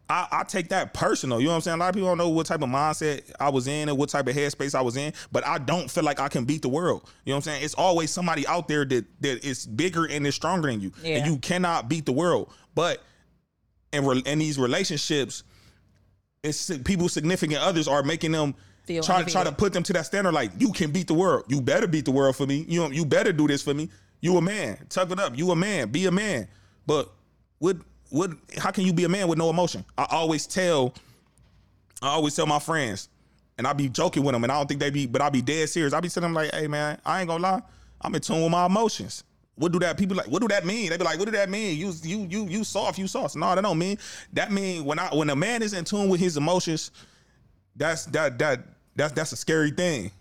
I, I take that personal. You know what I'm saying? A lot of people don't know what type of mindset I was in and what type of headspace I was in but I don't feel like I can beat the world. You know what I'm saying? It's always somebody out there that that is bigger and is stronger than you Yeah. and you cannot beat the world. But in re- in these relationships it's people significant others are making them Feel try, try to put them to that standard like you can beat the world. You better beat the world for me. You know, you better do this for me. You a man. Tuck it up. You a man. Be a man. But what what how can you be a man with no emotion i always tell i always tell my friends and i be joking with them and i don't think they be but i be dead serious i be telling them like hey man i ain't gonna lie i'm in tune with my emotions what do that people like? What do that mean? They be like, "What do that mean? You you you you soft, you soft." No, that don't mean. That mean when I when a man is in tune with his emotions, that's that that that's that's a scary thing.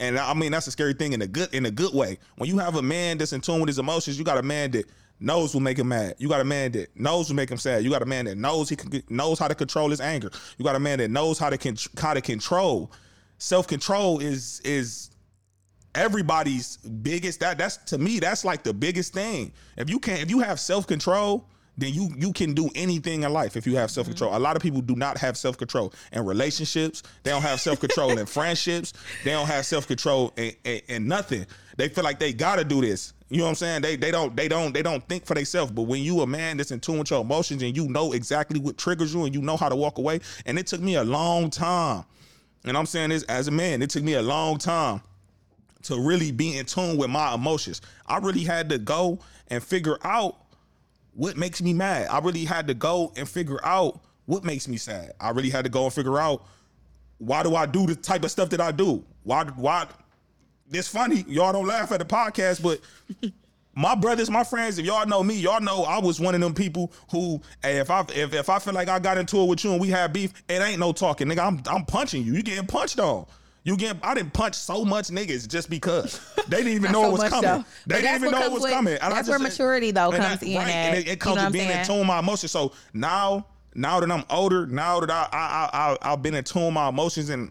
And I mean that's a scary thing in a good in a good way. When you have a man that's in tune with his emotions, you got a man that knows will make him mad. You got a man that knows will make him sad. You got a man that knows he can knows how to control his anger. You got a man that knows how to con- how to control. Self control is is everybody's biggest that that's to me that's like the biggest thing if you can't if you have self-control then you you can do anything in life if you have mm-hmm. self-control. A lot of people do not have self-control in relationships. They don't have self-control in friendships. They don't have self-control in, in, in nothing. They feel like they gotta do this. You know what i'm saying? They they don't they don't they don't think for themselves but when you a man that's in tune with your emotions and you know exactly what triggers you and you know how to walk away and it took me a long time and i'm saying this as a man it took me a long time to really be in tune with my emotions. I really had to go and figure out what makes me mad. I really had to go and figure out what makes me sad. I really had to go and figure out why do I do the type of stuff that I do? Why why it's funny, y'all don't laugh at the podcast, but my brothers, my friends, if y'all know me, y'all know I was one of them people who, hey, if I if, if I feel like I got into it with you and we had beef, it ain't no talking, nigga. I'm I'm punching you. You getting punched on. You get I didn't punch so much niggas just because they didn't even know so it was coming. though. They But didn't even know it was with- coming. And I that's just where maturity, though, comes that- in right, at. and it, it You comes know with being in tune with my emotions. So now, now that I'm older, now that I I I, I I've been in tune with my emotions and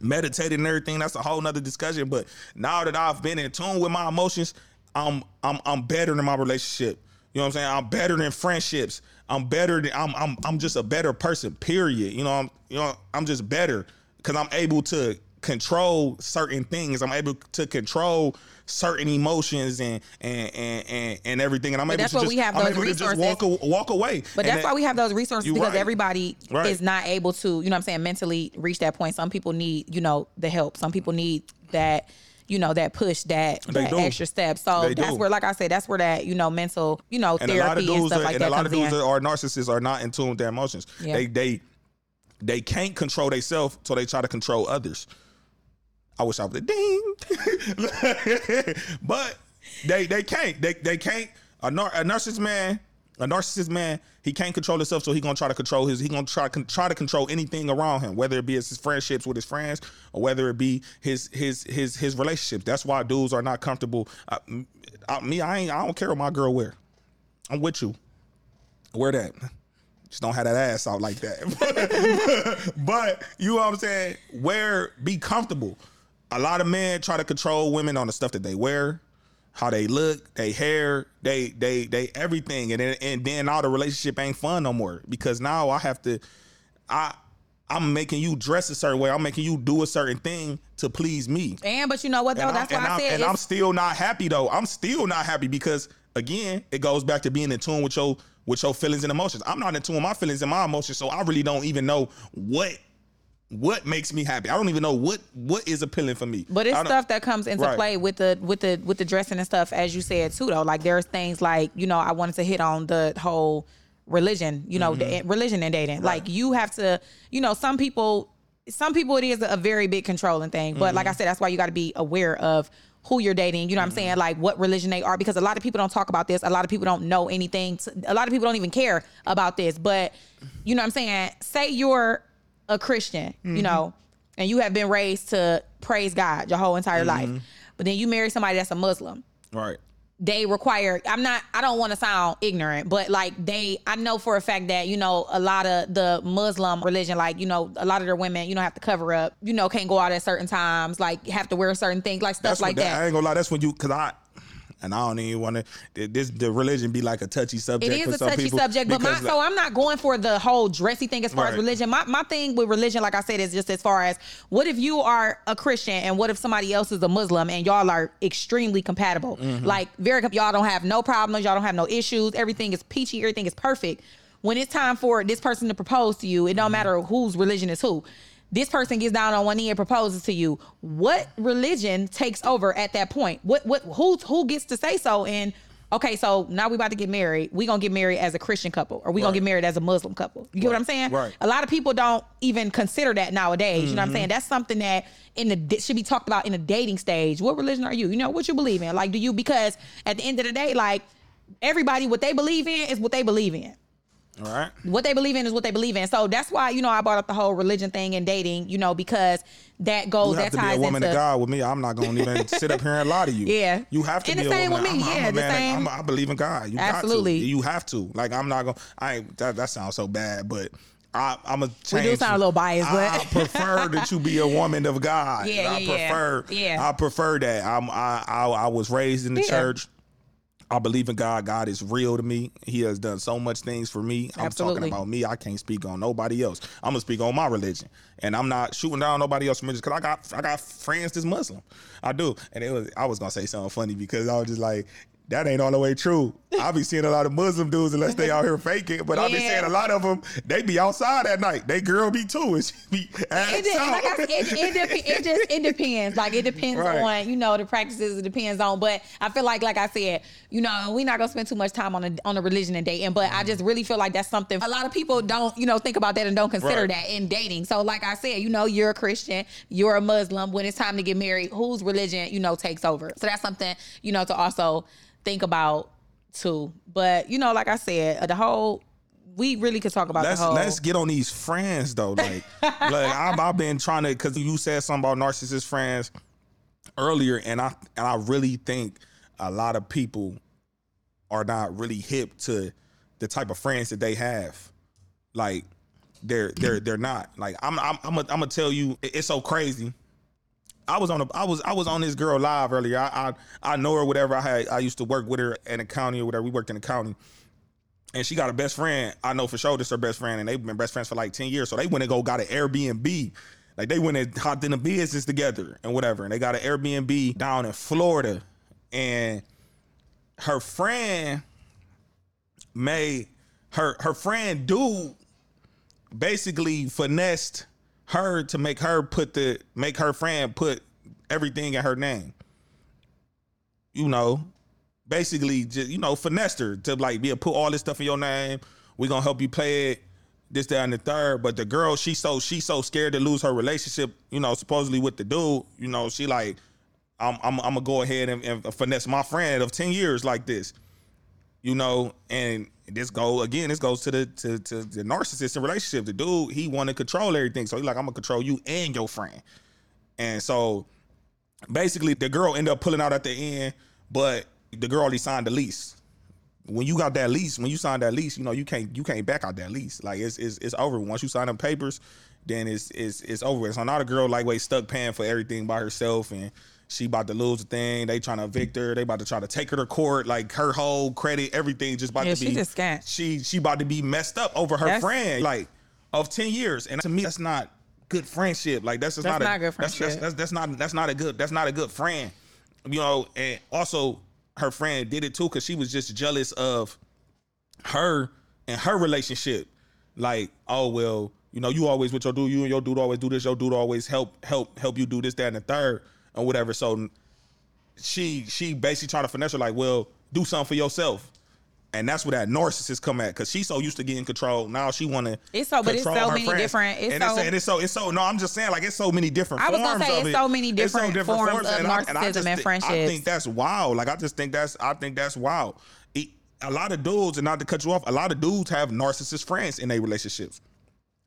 meditated and everything. That's a whole nother discussion. But now that I've been in tune with my emotions, I'm I'm I'm better in my relationship. You know what I'm saying? I'm better than friendships. I'm better than I'm I'm I'm just a better person. Period. You know I'm you know I'm just better because I'm able to control certain things. I'm able to control certain emotions and and and and, and everything. And I'm But able that's to why just, we have those able to just resources. walk walk away. But that's that- why we have those resources because right. everybody Right. is not able to, you know what I'm saying, mentally reach that point. Some people need, you know, the help. Some people need that, you know, that push, that, that extra step. So They that's do. where, like I said, that's where that, you know, mental, you know, and a therapy and stuff are, like and a that lot of dudes in. are narcissists are not in tune with their emotions. Yeah. They they they can't control themselves, so they try to control others. I wish I was a ding, but they they can't. They they can't. A, nar- a narcissist man, a narcissist man, he can't control himself, so he gonna try to control his. He gonna try to try to control anything around him, whether it be his friendships with his friends or whether it be his his his his relationships. That's why dudes are not comfortable. M- I, me, I ain't. I don't care what my girl wear. I'm with you. Wear that. Just don't have that ass out like that. but you know what I'm saying? Wear, be comfortable. A lot of men try to control women on the stuff that they wear, how they look, they hair, they they they everything, and then and then now the relationship ain't fun no more because now I have to, I I'm making you dress a certain way. I'm making you do a certain thing to please me. and but you know what though? And, that's I'm, why I I'm, said and I'm still not happy though. I'm still not happy because again, it goes back to being in tune with your with your feelings and emotions. I'm not in tune with my feelings and my emotions, so I really don't even know what what makes me happy. I don't even know what what is appealing for me. But it's stuff that comes into Right. play with the with the with the dressing and stuff, as you said too. Though, like there's things like you know I wanted to hit on the whole religion, you know, mm-hmm. the, religion and dating. Like you have to, you know, some people, some people it is a very big controlling thing. But like mm-hmm. I said, that's why you got to be aware of who you're dating. You know what I'm saying? Mm-hmm. Like what religion they are, because a lot of people don't talk about this. A lot of people don't know anything. A lot of people don't even care about this. But you know what I'm saying? Say you're a Christian, you mm-hmm. know, and you have been raised to praise God your whole entire mm-hmm. life, but then you marry somebody that's a Muslim right. they require i'm not i don't want to sound ignorant but like they i know for a fact that you know a lot of the muslim religion like you know a lot of their women you know have to cover up you know can't go out at certain times like have to wear certain things like stuff That's like what, that I ain't gonna lie. That's when you because I. And I don't even want to. This the religion be like a touchy subject. It for a some touchy subject, but my, because, so I'm not going for the whole dressy thing as far as religion. My my thing with religion, like I said, is just as far as what if you are a Christian and what if somebody else is a Muslim and y'all are extremely compatible, Mm-hmm. like very y'all don't have no problems, y'all don't have no issues, everything is peachy, everything is perfect. When it's time for this person to propose to you, it Mm-hmm. don't matter whose religion is who. This person gets down on one knee and proposes to you. What religion takes over at that point? What what who who gets to say so? And okay, so now we about to get married. We gonna get married as a Christian couple, or we gonna get married as a Muslim couple. You get what I'm saying? Right. A lot of people don't even consider that nowadays. You know Mm-hmm. what I'm saying? That's something that in the should be talked about in the dating stage. What religion are you? You know what you believe in? Like, do you? Because at the end of the day, like everybody, what they believe in is what they believe in all right. what they believe in is what they believe in. So that's why you know I brought up the whole religion thing and dating. You know because that goes You have that to be a woman into of God with me. I'm not gonna even sit up here and lie to you. Yeah. you have to And be the a same woman. with me. I'm, I'm Yeah, the man. same. I'm, I believe in God. You Absolutely. got to. You have to. Like I'm not gonna. I that that sounds so bad, but. I, I'm a We do sound a little biased, but- I prefer that you be a woman of God. Yeah, I yeah, yeah. prefer. Yeah. I prefer that. I'm. I, I I was raised in the Yeah. church. I believe in God. God is real to me. He has done so much things for me. I'm Absolutely. talking about me. I can't speak on nobody else. I'm gonna speak on my religion, and I'm not shooting down nobody else's religion because I got I got friends that's Muslim. I do, and it was I was gonna say something funny because I was just like. That ain't all the way true. I be seeing a lot of Muslim dudes unless they out here faking, but I be seeing a lot of them. They be outside at night. They girl be too, and she be ass It, just- out. like I it, it, dep- it just it depends. Like it depends Right. on you know the practices. It depends on. But I feel like like I said, you know, we're not gonna spend too much time on the on the religion and dating. But I just really feel like that's something a lot of people don't you know think about that and don't consider Right. that in dating. So like I said, you know, you're a Christian, you're a Muslim. When it's time to get married, whose religion you know takes over? So that's something you know to also think about too. But you know, like I said, the whole. We really could talk about let's the whole. let's get on these friends though. Like, like I've, I've been trying to because you said something about narcissist friends earlier, and I and I really think a lot of people are not really hip to the type of friends that they have. Like, they're they're they're not. Like, I'm I'm I'm gonna tell you, it's so crazy. I was on a I was I was on this girl live earlier. I I, I know her, whatever. I had I used to work with her in the county or whatever. We worked in the county and she got a best friend. I know for sure this her best friend, and they've been best friends for like ten years. So they went and go got an Airbnb Like they went and hopped in a business together and whatever. And they got an Airbnb down in Florida. And her friend made her her friend dude basically finessed her to make her put the make her friend put everything in her name. You know, basically just you know finessed her to like be a put all this stuff in your name. We gonna help you play it. This, that, and the third. But the girl, she so she so scared to lose her relationship. You know, supposedly with the dude. You know, she like, I'm I'm, I'm gonna go ahead and, and finesse my friend of ten years like this. You know, and this go again. This goes to the to, to the narcissistic relationship. The dude he want to control everything, so he's like, I'm gonna control you and your friend. And so basically, the girl ended up pulling out at the end, but the girl already signed the lease. When you got that lease, when you signed that lease, you know you can't you can't back out that lease. Like it's it's, it's over. Once you sign them papers, then it's it's it's over. So now the girl like stuck paying for everything by herself and she about to lose the thing. They trying to evict her. They about to try to take her to court. Like her whole credit, everything just about Yeah, to she be. just got- She she about to be messed up over her That's- friend. Like of ten years, and to me that's not good friendship. Like that's just That's not, not a, good that's- friendship. That's, that's that's not that's not a good that's not a good friend. You know, and also her friend did it too because she was just jealous of her and her relationship. Like, oh well, you know, you always with your dude, you and your dude always do this, your dude always help help help you do this, that, and the third, or whatever. So she she basically trying to finesse her like, well, do something for yourself. And that's where that narcissist come at, cause she's so used to getting control. Now she want to. It's so- but it's so many different- it's and it's, so- and it's so it's so. No, I'm just saying, like it's so many different. I was forms gonna say it's it. so many It's different forms of and I- and I narcissism just and I think that's wild. Like I just think that's I think that's wild. It- a lot of dudes, and not to cut you off, a lot of dudes have narcissist friends in their relationships.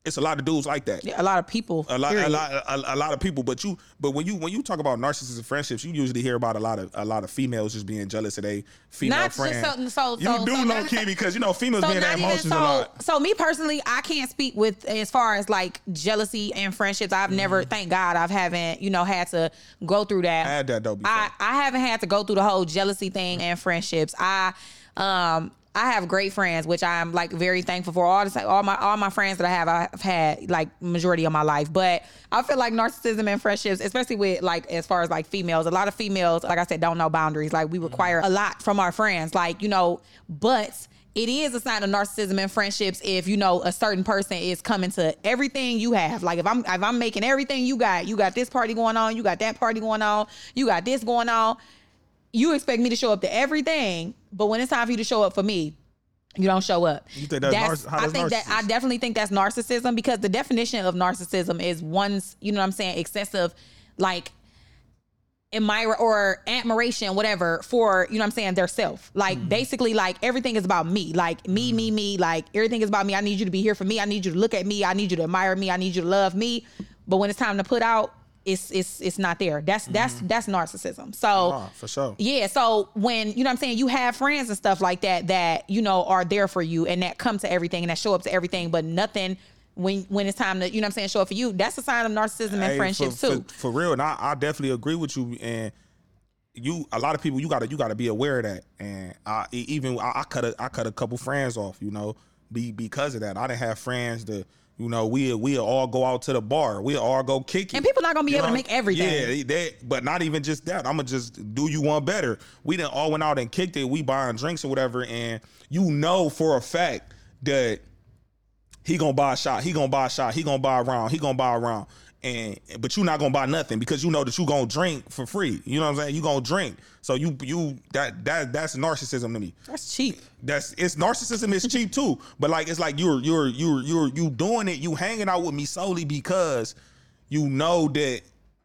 It's a lot of dudes like that. Yeah, a lot of people. A lot, a lot, a, a lot of people. But you, but when you when you talk about narcissistic friendships, you usually hear about a lot of a lot of females just being jealous of their female Not just so- so- you so- do so know, not- Key, because you know females So being not that even emotions so. a lot. So me personally, I can't speak with as far as like jealousy and friendships. I've never, thank God, I've haven't you know had to go through that. Mm-hmm. I had that though. Before. I, I haven't had to go through the whole jealousy thing and friendships. I um I have great friends, which I'm like very thankful for. All the all my all my friends that I have, I've had like majority of my life. But I feel like narcissism and friendships, especially with like as far as like females, a lot of females, like I said, don't know boundaries. Like we mm-hmm. require a lot from our friends, like you know, but it is a sign of narcissism and friendships if you know a certain person is coming to everything you have. Like if I'm if I'm making everything you got, you got this party going on, you got that party going on, you got this going on. You expect me to show up to everything, but when it's time for you to show up for me, you don't show up. You think that's narciss- how I that's think that I definitely think that's narcissism because the definition of narcissism is one's, you know what I'm saying, excessive like admire or admiration, whatever, for you know what I'm saying, their self. Like Mm-hmm. basically, like everything is about me. Like me, me, me. Like everything is about me. I need you to be here for me. I need you to look at me. I need you to admire me. I need you to love me. But when it's time to put out, it's it's it's not there. That's that's that's narcissism. So Mm-hmm. For sure. yeah, so when you know what I'm saying, you have friends and stuff like that that you know are there for you and that come to everything and that show up to everything, but nothing when when it's time to you know what I'm saying show up for you. That's a sign of narcissism and Hey, friendships for, too. For, for real, and I, I definitely agree with you. And you, a lot of people, you gotta you gotta be aware of that. And I even I, I cut a I cut a couple friends off. You know, be because of that. I didn't have friends that. You know, we we all go out to the bar. We all go kick it. And people not gonna be You able to make everything. Yeah, they, but not even just that. I'm gonna just do you one better. We didn't all went out and kicked it. We buying drinks or whatever, and you know for a fact that he gonna buy a shot. He gonna buy a shot. He gonna buy a round. He gonna buy a round. And but you're not gonna buy nothing because you know that you gonna drink for free. You know what I'm saying? You gonna drink. So you you that that that's narcissism to me. That's cheap. That's it's narcissism is cheap too. But like it's like you're you're you're you're you doing it. You hanging out with me solely because you know that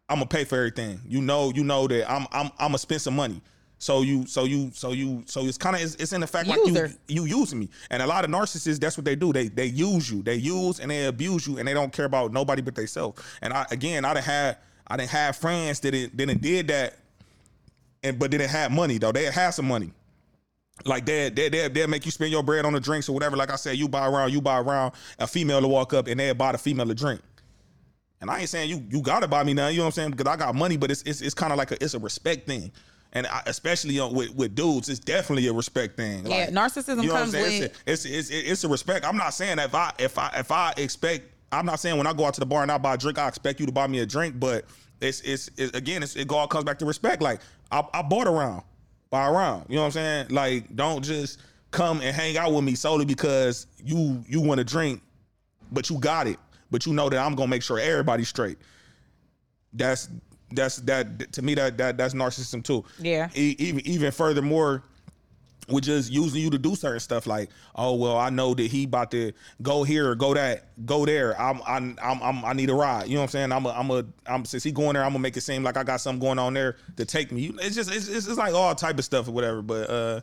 I'm gonna pay for everything. You know you know that I'm I'm I'm gonna spend some money. So you so you so you so it's kind of it's, it's in the fact User. like you you using me. And a lot of narcissists that's what they do. They they use you. They use and they abuse you and they don't care about nobody but themselves. And I again I didn't have I didn't have friends that it didn't did that and but didn't have money though. They had some money. Like they they they they'll make you spend your bread on the drinks or whatever. Like I said, you buy around, you buy around. A female to walk up and they'll buy the female a drink. And I ain't saying you you gotta buy me now. You know what I'm saying? Because I got money, but it's it's, it's kind of like a it's a respect thing. And I, especially on, with with dudes, it's definitely a respect thing. Yeah, narcissism you know comes with- It's, a, it's, it's it's a respect. I'm not saying if I if I if I expect I'm not saying when I go out to the bar and I buy a drink, I expect you to buy me a drink, but it's it's, it's again, it's, it all comes back to respect. Like I, I bought around, buy around. You know what I'm saying? Like don't just come and hang out with me solely because you you want to drink, but you got it. But you know that I'm gonna make sure everybody's straight. That's that's that to me that that that's narcissism too. Yeah. E- even even furthermore, with just using you to do certain stuff like, oh well, I know that he about to go here or go that, go there. I'm I'm I'm, I'm I need a ride. You know what I'm saying? I'm a I'm a I'm since he going there, I'm gonna make it seem like I got something going on there to take me. It's just it's it's, it's like all type of stuff or whatever. But uh,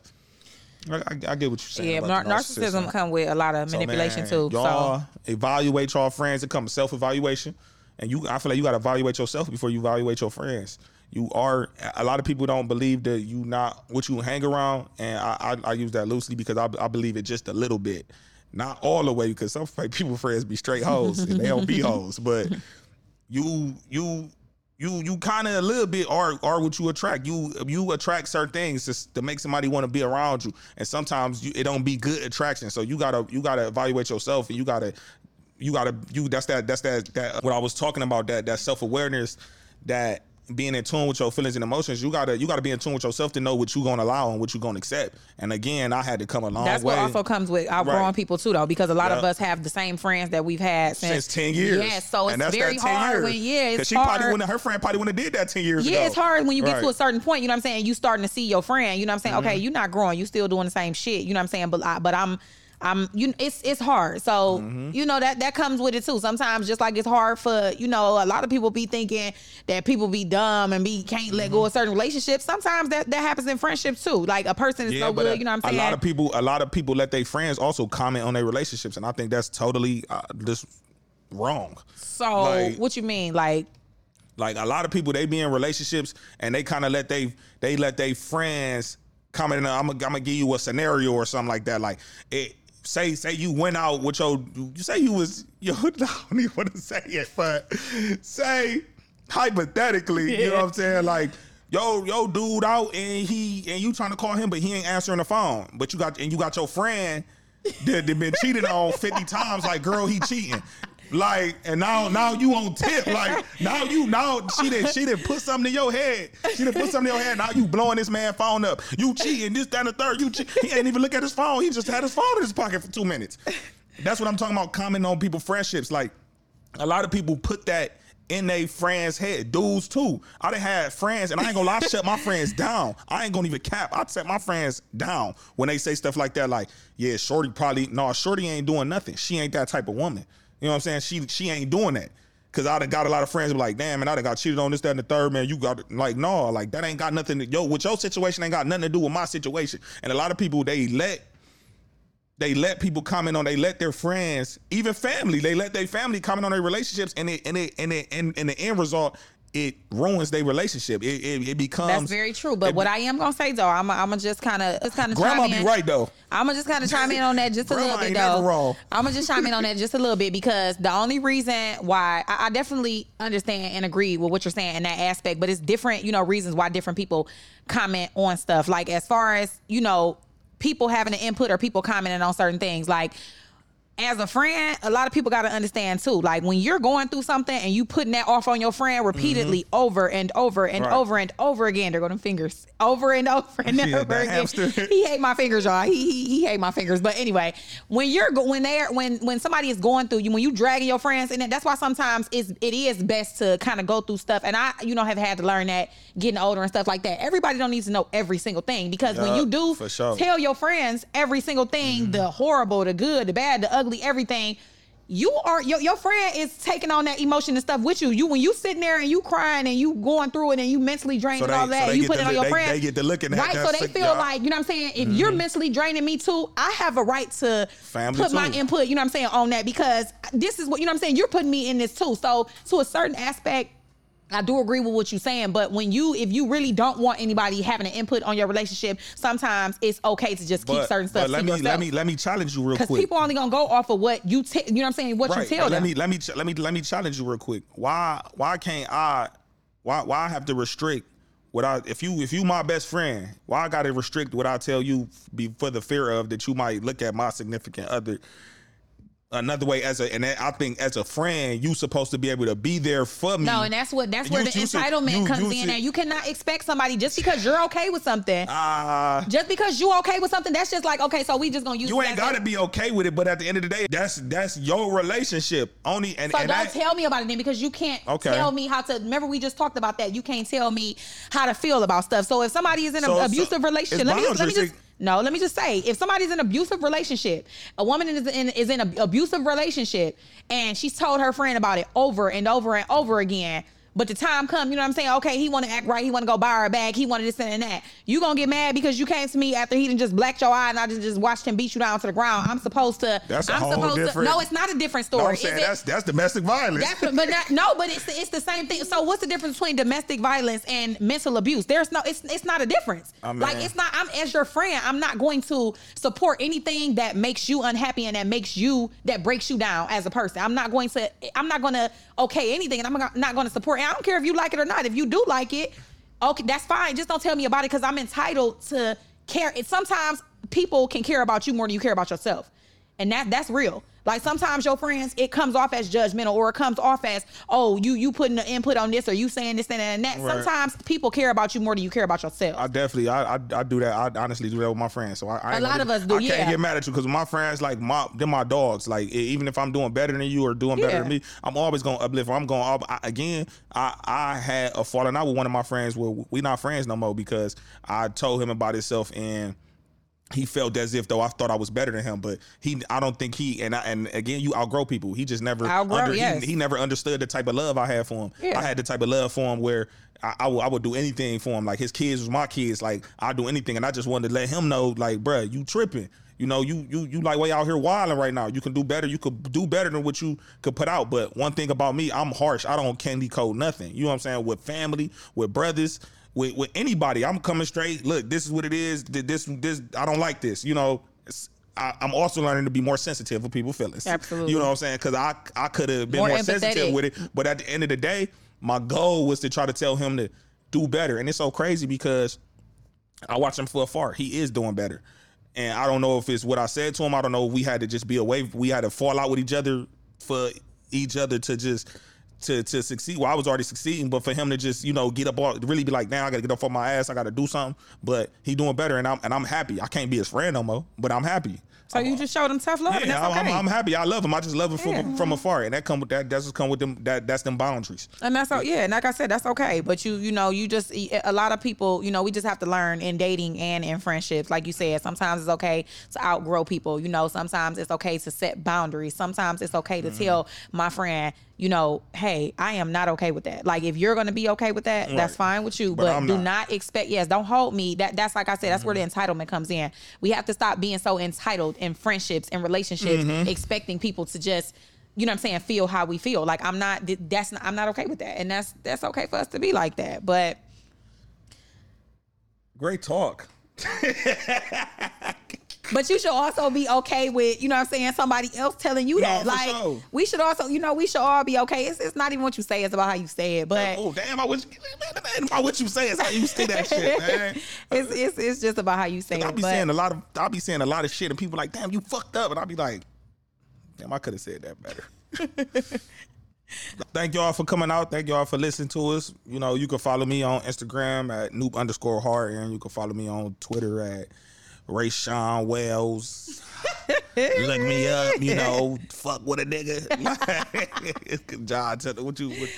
I, I, I get what you're saying. Yeah, nar- the narcissism come with a lot of So, manipulation man, too. Y'all So evaluate y'all friends. It comes self evaluation, and you. I feel like you got to evaluate yourself before you evaluate your friends. You are. A lot of people don't believe that you not what you hang around, and I I, I use that loosely because I, I believe it just a little bit, not all the way because some people friends be straight hoes and they don't be hoes, but you you you you kind of a little bit are are what you attract. You you attract certain things just to make somebody want to be around you, and sometimes you, it don't be good attraction. So you gotta you gotta evaluate yourself, and you gotta you gotta you that's that that's that that what I was talking about that that self awareness that being in tune with your feelings and emotions you gotta you gotta be in tune with yourself to know what you're gonna allow and what you're gonna accept and again i had to come a long that's way what also comes with outgrowing Right. people too, though, because a lot of us have the same friends that we've had since, since 10 years Yeah, so it's And that's very that 10 hard years. when yeah, it's she hard. probably wouldn't her friend probably wouldn't have did that 10 years ago Yeah, it's hard when you get to a certain point. You know what I'm saying? You starting to see your friend. You know what I'm saying? Mm-hmm. Okay, you're not growing. You still doing the same shit. You know what I'm saying? But I, but I'm. I'm you it's it's hard. So, Mm-hmm. you know that that comes with it too. Sometimes just like it's hard for, you know, a lot of people be thinking that people be dumb and be can't let Mm-hmm. go of certain relationships. Sometimes that that happens in friendships too. Like a person is so but good, a, you know what I'm saying? a lot of people, a lot of people let their friends also comment on their relationships, and I think that's totally uh, just wrong. so, like- what you mean? Like Like a lot of people, they be in relationships and they kind of let they they let their friends comment. on, I'm gonna I'm gonna give you a scenario or something like that. Like it. Say say you went out with your you say you was yo I don't even want to say it but say hypothetically you know what I'm saying? Like yo yo dude out and he and you trying to call him but he ain't answering the phone. But you got and you got your friend that, that been cheated on 50 times like girl he cheating like and now now you on tip like now you now she did she did put something in your head she did put something in your head now you blowing this man phone up you cheating this that and the third you cheat. he ain't even look at his phone he just had his phone in his pocket for two minutes that's what I'm talking about commenting on people friendships like a lot of people put that in a friends' head. Dudes too. I done had friends, and I ain't gonna lie, I shut my friends down. I ain't gonna even cap. I set my friends down when they say stuff like that. Like, yeah, Shorty probably no, Shorty ain't doing nothing. She ain't that type of woman. You know what I'm saying? She she ain't doing that. Cause I done got a lot of friends be like, damn, man, I done got cheated on this, that, and the third, man. You got like, no, like that ain't got nothing to yo, with your situation ain't got nothing to do with my situation. And a lot of people they let they let people comment on they let their friends even family they let their family comment on their relationships and it and it and it and, and the end result it ruins their relationship it, it, it becomes that's very true. But it- what I am gonna say though, I'm I'm gonna just kind of just kind of grandma be right though I'm gonna just kind of chime in on that just a little bit though. I'm gonna just chime in on that just a little bit because the only reason why I, I definitely understand and agree with what you're saying in that aspect, but it's different, you know, reasons why different people comment on stuff. Like as far as you know, people having an input or people commenting on certain things, like. As a friend, a lot of people got to understand too. Like when you're going through something and you putting that off on your friend repeatedly over and over and Mm-hmm. Right. over and over again, they're going to fingers over and over and Yeah, over again. hamster. He hate my fingers, y'all. He, he he hate my fingers. But anyway, when you're when they're when when somebody is going through you, when you dragging your friends, and that's why sometimes it's it is best to kind of go through stuff. And I you know have had to learn that getting older and stuff like that. Everybody don't need to know every single thing because when you do for sure. tell your friends every single thing, the horrible, the good, the bad, the ugly, everything. You are your, your friend is taking on that emotion and stuff with you. You when you sitting there and you crying and you going through it and you mentally drained So and they- all that, and you put it on look- your they- friend. they get to looking at right. So they feel. Mm-hmm. like you know what I'm saying. If you're mentally draining me too, I have a right to Family put my input. You know what I'm saying on that because this is what you know what I'm saying. You're putting me in this too. So to a certain aspect. I do agree with what you're saying, but when you, if you really don't want anybody having an input on your relationship, sometimes it's okay to just keep but, certain stuff but let to me yourself. let me let me challenge you real quick. Because people only gonna go off of what you, te- you know what I'm saying, what you tell but let them. me let me ch- let me let me challenge you real quick why why can't i why why I have to restrict what I if you if you my best friend why I gotta restrict what I tell you be for the fear of that you might look at my significant other another way as a and I think as a friend, you supposed to be able to be there for me. No, and that's what that's You- where the you should- entitlement you- comes you in, and you cannot expect somebody just because you're okay with something. Ah, just because you're okay with something, that's just like okay. So we just gonna use you ain't gotta be okay with it, but at the end of the day, that's that's your relationship. Only and, So and don't that, tell me about it then because you can't Okay. tell me how to. Remember, we just talked about that. You can't tell me how to feel about stuff. So if somebody is in So- an so abusive relationship, let me let me just no, let me just say, if somebody's in an abusive relationship, a woman is in is in an abusive relationship, and she's told her friend about it over and over and over again. But the time come, you know what I'm saying? Okay, he want to act right. He want to go buy her a bag. He wanted this and that. You gonna get mad because you came to me after he didn't just blacked your eye and I just, just watched him beat you down to the ground. I'm supposed to. That's a I'm whole supposed different- to. No, it's not a different no, story. I'm Is saying it- that's that's domestic violence. that's but not, no, but it's it's the same thing. So what's the difference between domestic violence and mental abuse? There's no it's it's not a difference. Oh, I mean- like it's not. I'm as your friend. I'm not going to support anything that makes you unhappy and that makes you that breaks you down as a person. I'm not going to. I'm not going to okay anything, and I'm not going to support. And I don't care if you like it or not. If you do like it, okay, that's fine. Just don't tell me about it because I'm entitled to care. It sometimes people can care about you more than you care about yourself and that that's real. Like sometimes your friends, it comes off as judgmental, or it comes off as, oh, you you putting the input on this, or you saying this and that. And that. Right. Sometimes people care about you more than you care about yourself. I definitely, I, I, I do that. I honestly do that with my friends. So I, I A lot of us do, yeah. I can't get mad at you because my friends, like my, they're my dogs. Like even if I'm doing better than you or doing better than me, I'm always gonna uplift. I'm going to I, again. I, I had a falling out with one of my friends where we not friends no more because I told him about himself and he felt as if though I thought I was better than him, but he I don't think he and I, and again you outgrow people. He just never Outgrow, he- yes. he, never understood the type of love I had for him. Yeah. I had the type of love for him where I, I would I would do anything for him. Like his kids was my kids. Like I'd do anything, and I just wanted to let him know, like, bruh, you tripping. You know, you you you like way out here wilding right now. You can do better. You could do better than what you could put out. But one thing about me, I'm harsh. I don't candy code nothing. You know what I'm saying? With family, with brothers, with with anybody, I'm coming straight. Look, this is what it is. This this I don't like this. You know. I, I'm also learning to be more sensitive with people's feelings. Absolutely. You know what I'm saying? Because I I could have been More more, sensitive with it, but at the end of the day, my goal was to try to tell him to do better. And it's so crazy because I watch him from afar. He is doing better. And I don't know if it's what I said to him. I don't know if we had to just be away. We had to fall out with each other for each other to just to to succeed. Well, I was already succeeding, but for him to just, you know, get up all really be like, now I gotta get up on my ass, I gotta do something. But he doing better and I'm and I'm happy. I can't be his friend no more, but I'm happy. so you just showed him tough love, and Yeah, I'm, okay. I'm, I'm happy. I love him. I just love him from, Yeah. from afar, and that come with that. That's just come with them. That that's them boundaries. And that's o- yeah, and like I said, that's okay. But you, you know, you just a lot of people, you know, we just have to learn in dating and in friendships. Like you said, sometimes it's okay to outgrow people. You know, sometimes it's okay to set boundaries. Sometimes it's okay to mm-hmm. tell my friend, you know, hey, I am not okay with that. Like if you're gonna be okay with that, that's fine with you. But But, do not. not expect. Yes, don't hold me. That that's like I said. That's where the mm-hmm. entitlement comes in. We have to stop being so entitled in friendships and relationships, mm-hmm. expecting people to just you know what I'm saying, feel how we feel. Like I'm not that's not, I'm not okay with that. And that's that's okay for us to be like that. But Great talk. but you should also be okay with, you know what I'm saying, somebody else telling you that. like sure. we should also, you know, we should all be okay. It's, it's not even what you say, it's about how you say it. But Oh damn! I wish. Man, what you say is how you say that shit, man. it's, it's it's just about how you say it. I it. be But saying a lot of. I'll be saying a lot of shit, and people like, damn, you fucked up, and I be like, damn, I could have said that better. Thank y'all for coming out. Thank y'all for listening to us. You know, you can follow me on Instagram at Nupe underscore hard, and you can follow me on Twitter at Ray Sean Wells. Look me up, you know, fuck with a nigga. John, tell what you what,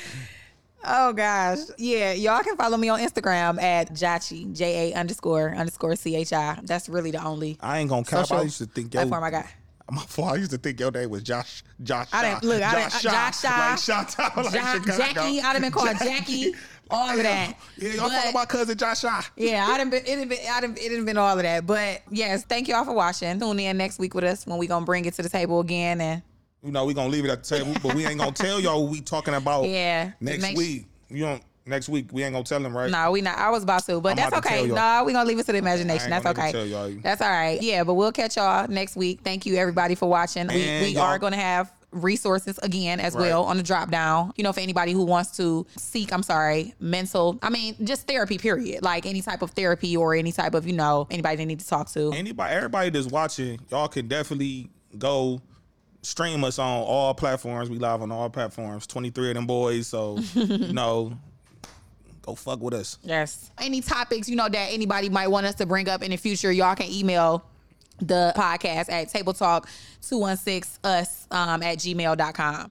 Oh gosh. Yeah. Y'all can follow me on Instagram at Jachi, J A underscore underscore C H I. That's really the only I ain't gonna cap. I used to think yo, platform I got. My fault. I used to think your name was Josh. Josh. I didn't- look, I didn't- Josh, uh, Josh Shaw, Shaw. like Shot like Ja- Jackie, I'd have been called Jackie, Oh, all of that. Yeah, y'all But- my cousin Josh Shaw. Yeah, I done been it done been I done, it done been all of that. But yes, thank y'all for watching. Tune in next week with us when we gonna bring it to the table again and You know we gonna leave it at the table, but we ain't gonna tell y'all what we talking about. Yeah, Next next- week, you don't. Next week we ain't gonna tell them, right? no, we not I was about to, but I'm that's okay. No, we gonna leave it to the imagination. That's okay. That's all right. Yeah, but we'll catch y'all next week. Thank you everybody for watching. We we are gonna have resources again as right. well on the drop down. You know, for anybody who wants to seek, I'm sorry, mental, I mean, just therapy, period. Like any type of therapy or any type of, you know, anybody they need to talk to. Anybody, everybody that's watching, y'all can definitely go stream us on all platforms. We live on all platforms. Twenty three of them boys. So you know, go fuck with us. Yes. Any topics you know that anybody might want us to bring up in the future, y'all can email the podcast at Table Talk 216 us um, at gmail.com.